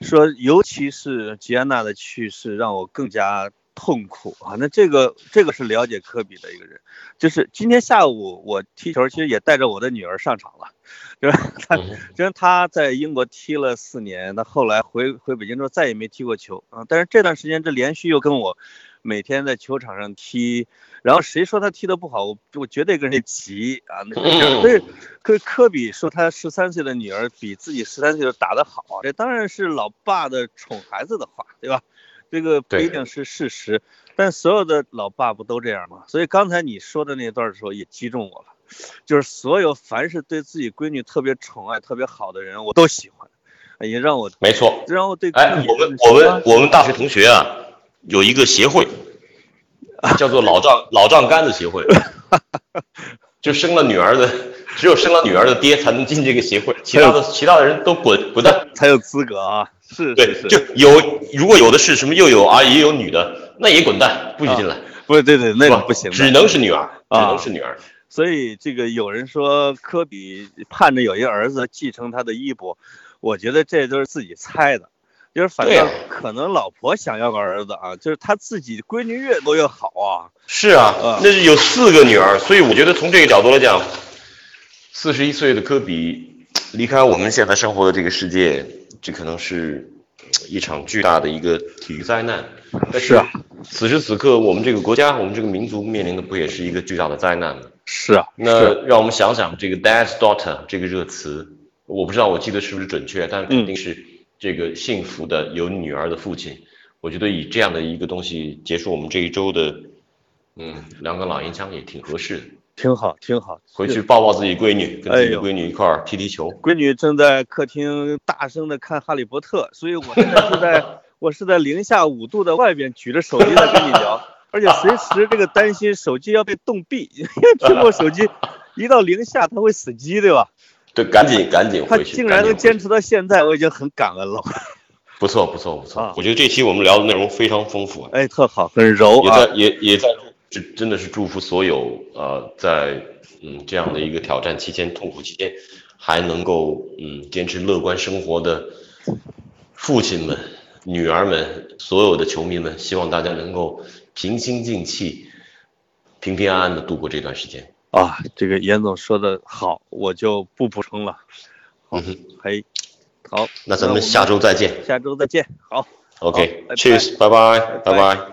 说，尤其是吉安娜的去世，让我更加痛苦啊。那这个这个是了解科比的一个人，就是今天下午我踢球，其实也带着我的女儿上场了，就是他，就是他在英国踢了四年，那后来回回北京之后再也没踢过球啊。但是这段时间这连续又跟我每天在球场上踢。然后谁说他踢得不好，我我绝对跟谁急啊！所以科科比说他十三岁的女儿比自己十三岁的打得好，这当然是老爸的宠孩子的话，对吧？这个不一定是事实，但所有的老爸不都这样吗？所以刚才你说的那段的时候也击中我了，就是所有凡是对自己闺女特别宠爱、特别好的人，我都喜欢，也让我没错，让我对哎，我们我们我们大学同学啊，有一个协会。[LAUGHS] 叫做老丈老丈杆子协会，[LAUGHS] 就生了女儿的，只有生了女儿的爹才能进这个协会，其他的其他的人都滚滚蛋才有资格啊！是，对，就有如果有的是什么又有儿也有女的，那也滚蛋，不许进来。不，对对，那个不行，只能是女儿，只能是女儿。所以这个有人说科比盼着有一个儿子继承他的衣钵，我觉得这都是自己猜的。就是反正可能老婆想要个儿子啊，就是他自己闺女越多越好啊。是啊，那是有四个女儿，所以我觉得从这个角度来讲，四十一岁的科比离开我们现在生活的这个世界，这可能是一场巨大的一个体育灾难。但是啊，此时此刻，我们这个国家，我们这个民族面临的不也是一个巨大的灾难吗？是啊，那让我们想想这个 “dad's daughter” 这个热词，我不知道我记得是不是准确，但肯定是这个幸福的有女儿的父亲。我觉得以这样的一个东西结束我们这一周的，嗯，两个老烟枪也挺合适的。挺好，挺好。回去抱抱自己闺女，跟自己闺女一块儿踢踢球。闺女正在客厅大声的看《哈利波特》，所以我现在是在 [LAUGHS] 我是在零下五度的外边举着手机在跟你聊，而且随时这个担心手机要被冻毙，因为苹果手机一到零下它会死机，对吧？对，赶紧赶紧回去。竟然能坚持到现在，我已经很感恩了。不错不错不错。啊我觉得这期我们聊的内容非常丰富啊，哎，特好，很柔啊也在。也也在这真的是祝福所有呃在嗯这样的一个挑战期间、痛苦期间，还能够嗯坚持乐观生活的父亲们、女儿们、所有的球迷们，希望大家能够平心静气、平平安安的度过这段时间。啊，这个严总说的好，我就不补充了。好嗯哼，嘿，好，那咱们下周再见。下周再见。好。好拜拜 OK，Cheers，拜拜，拜拜拜。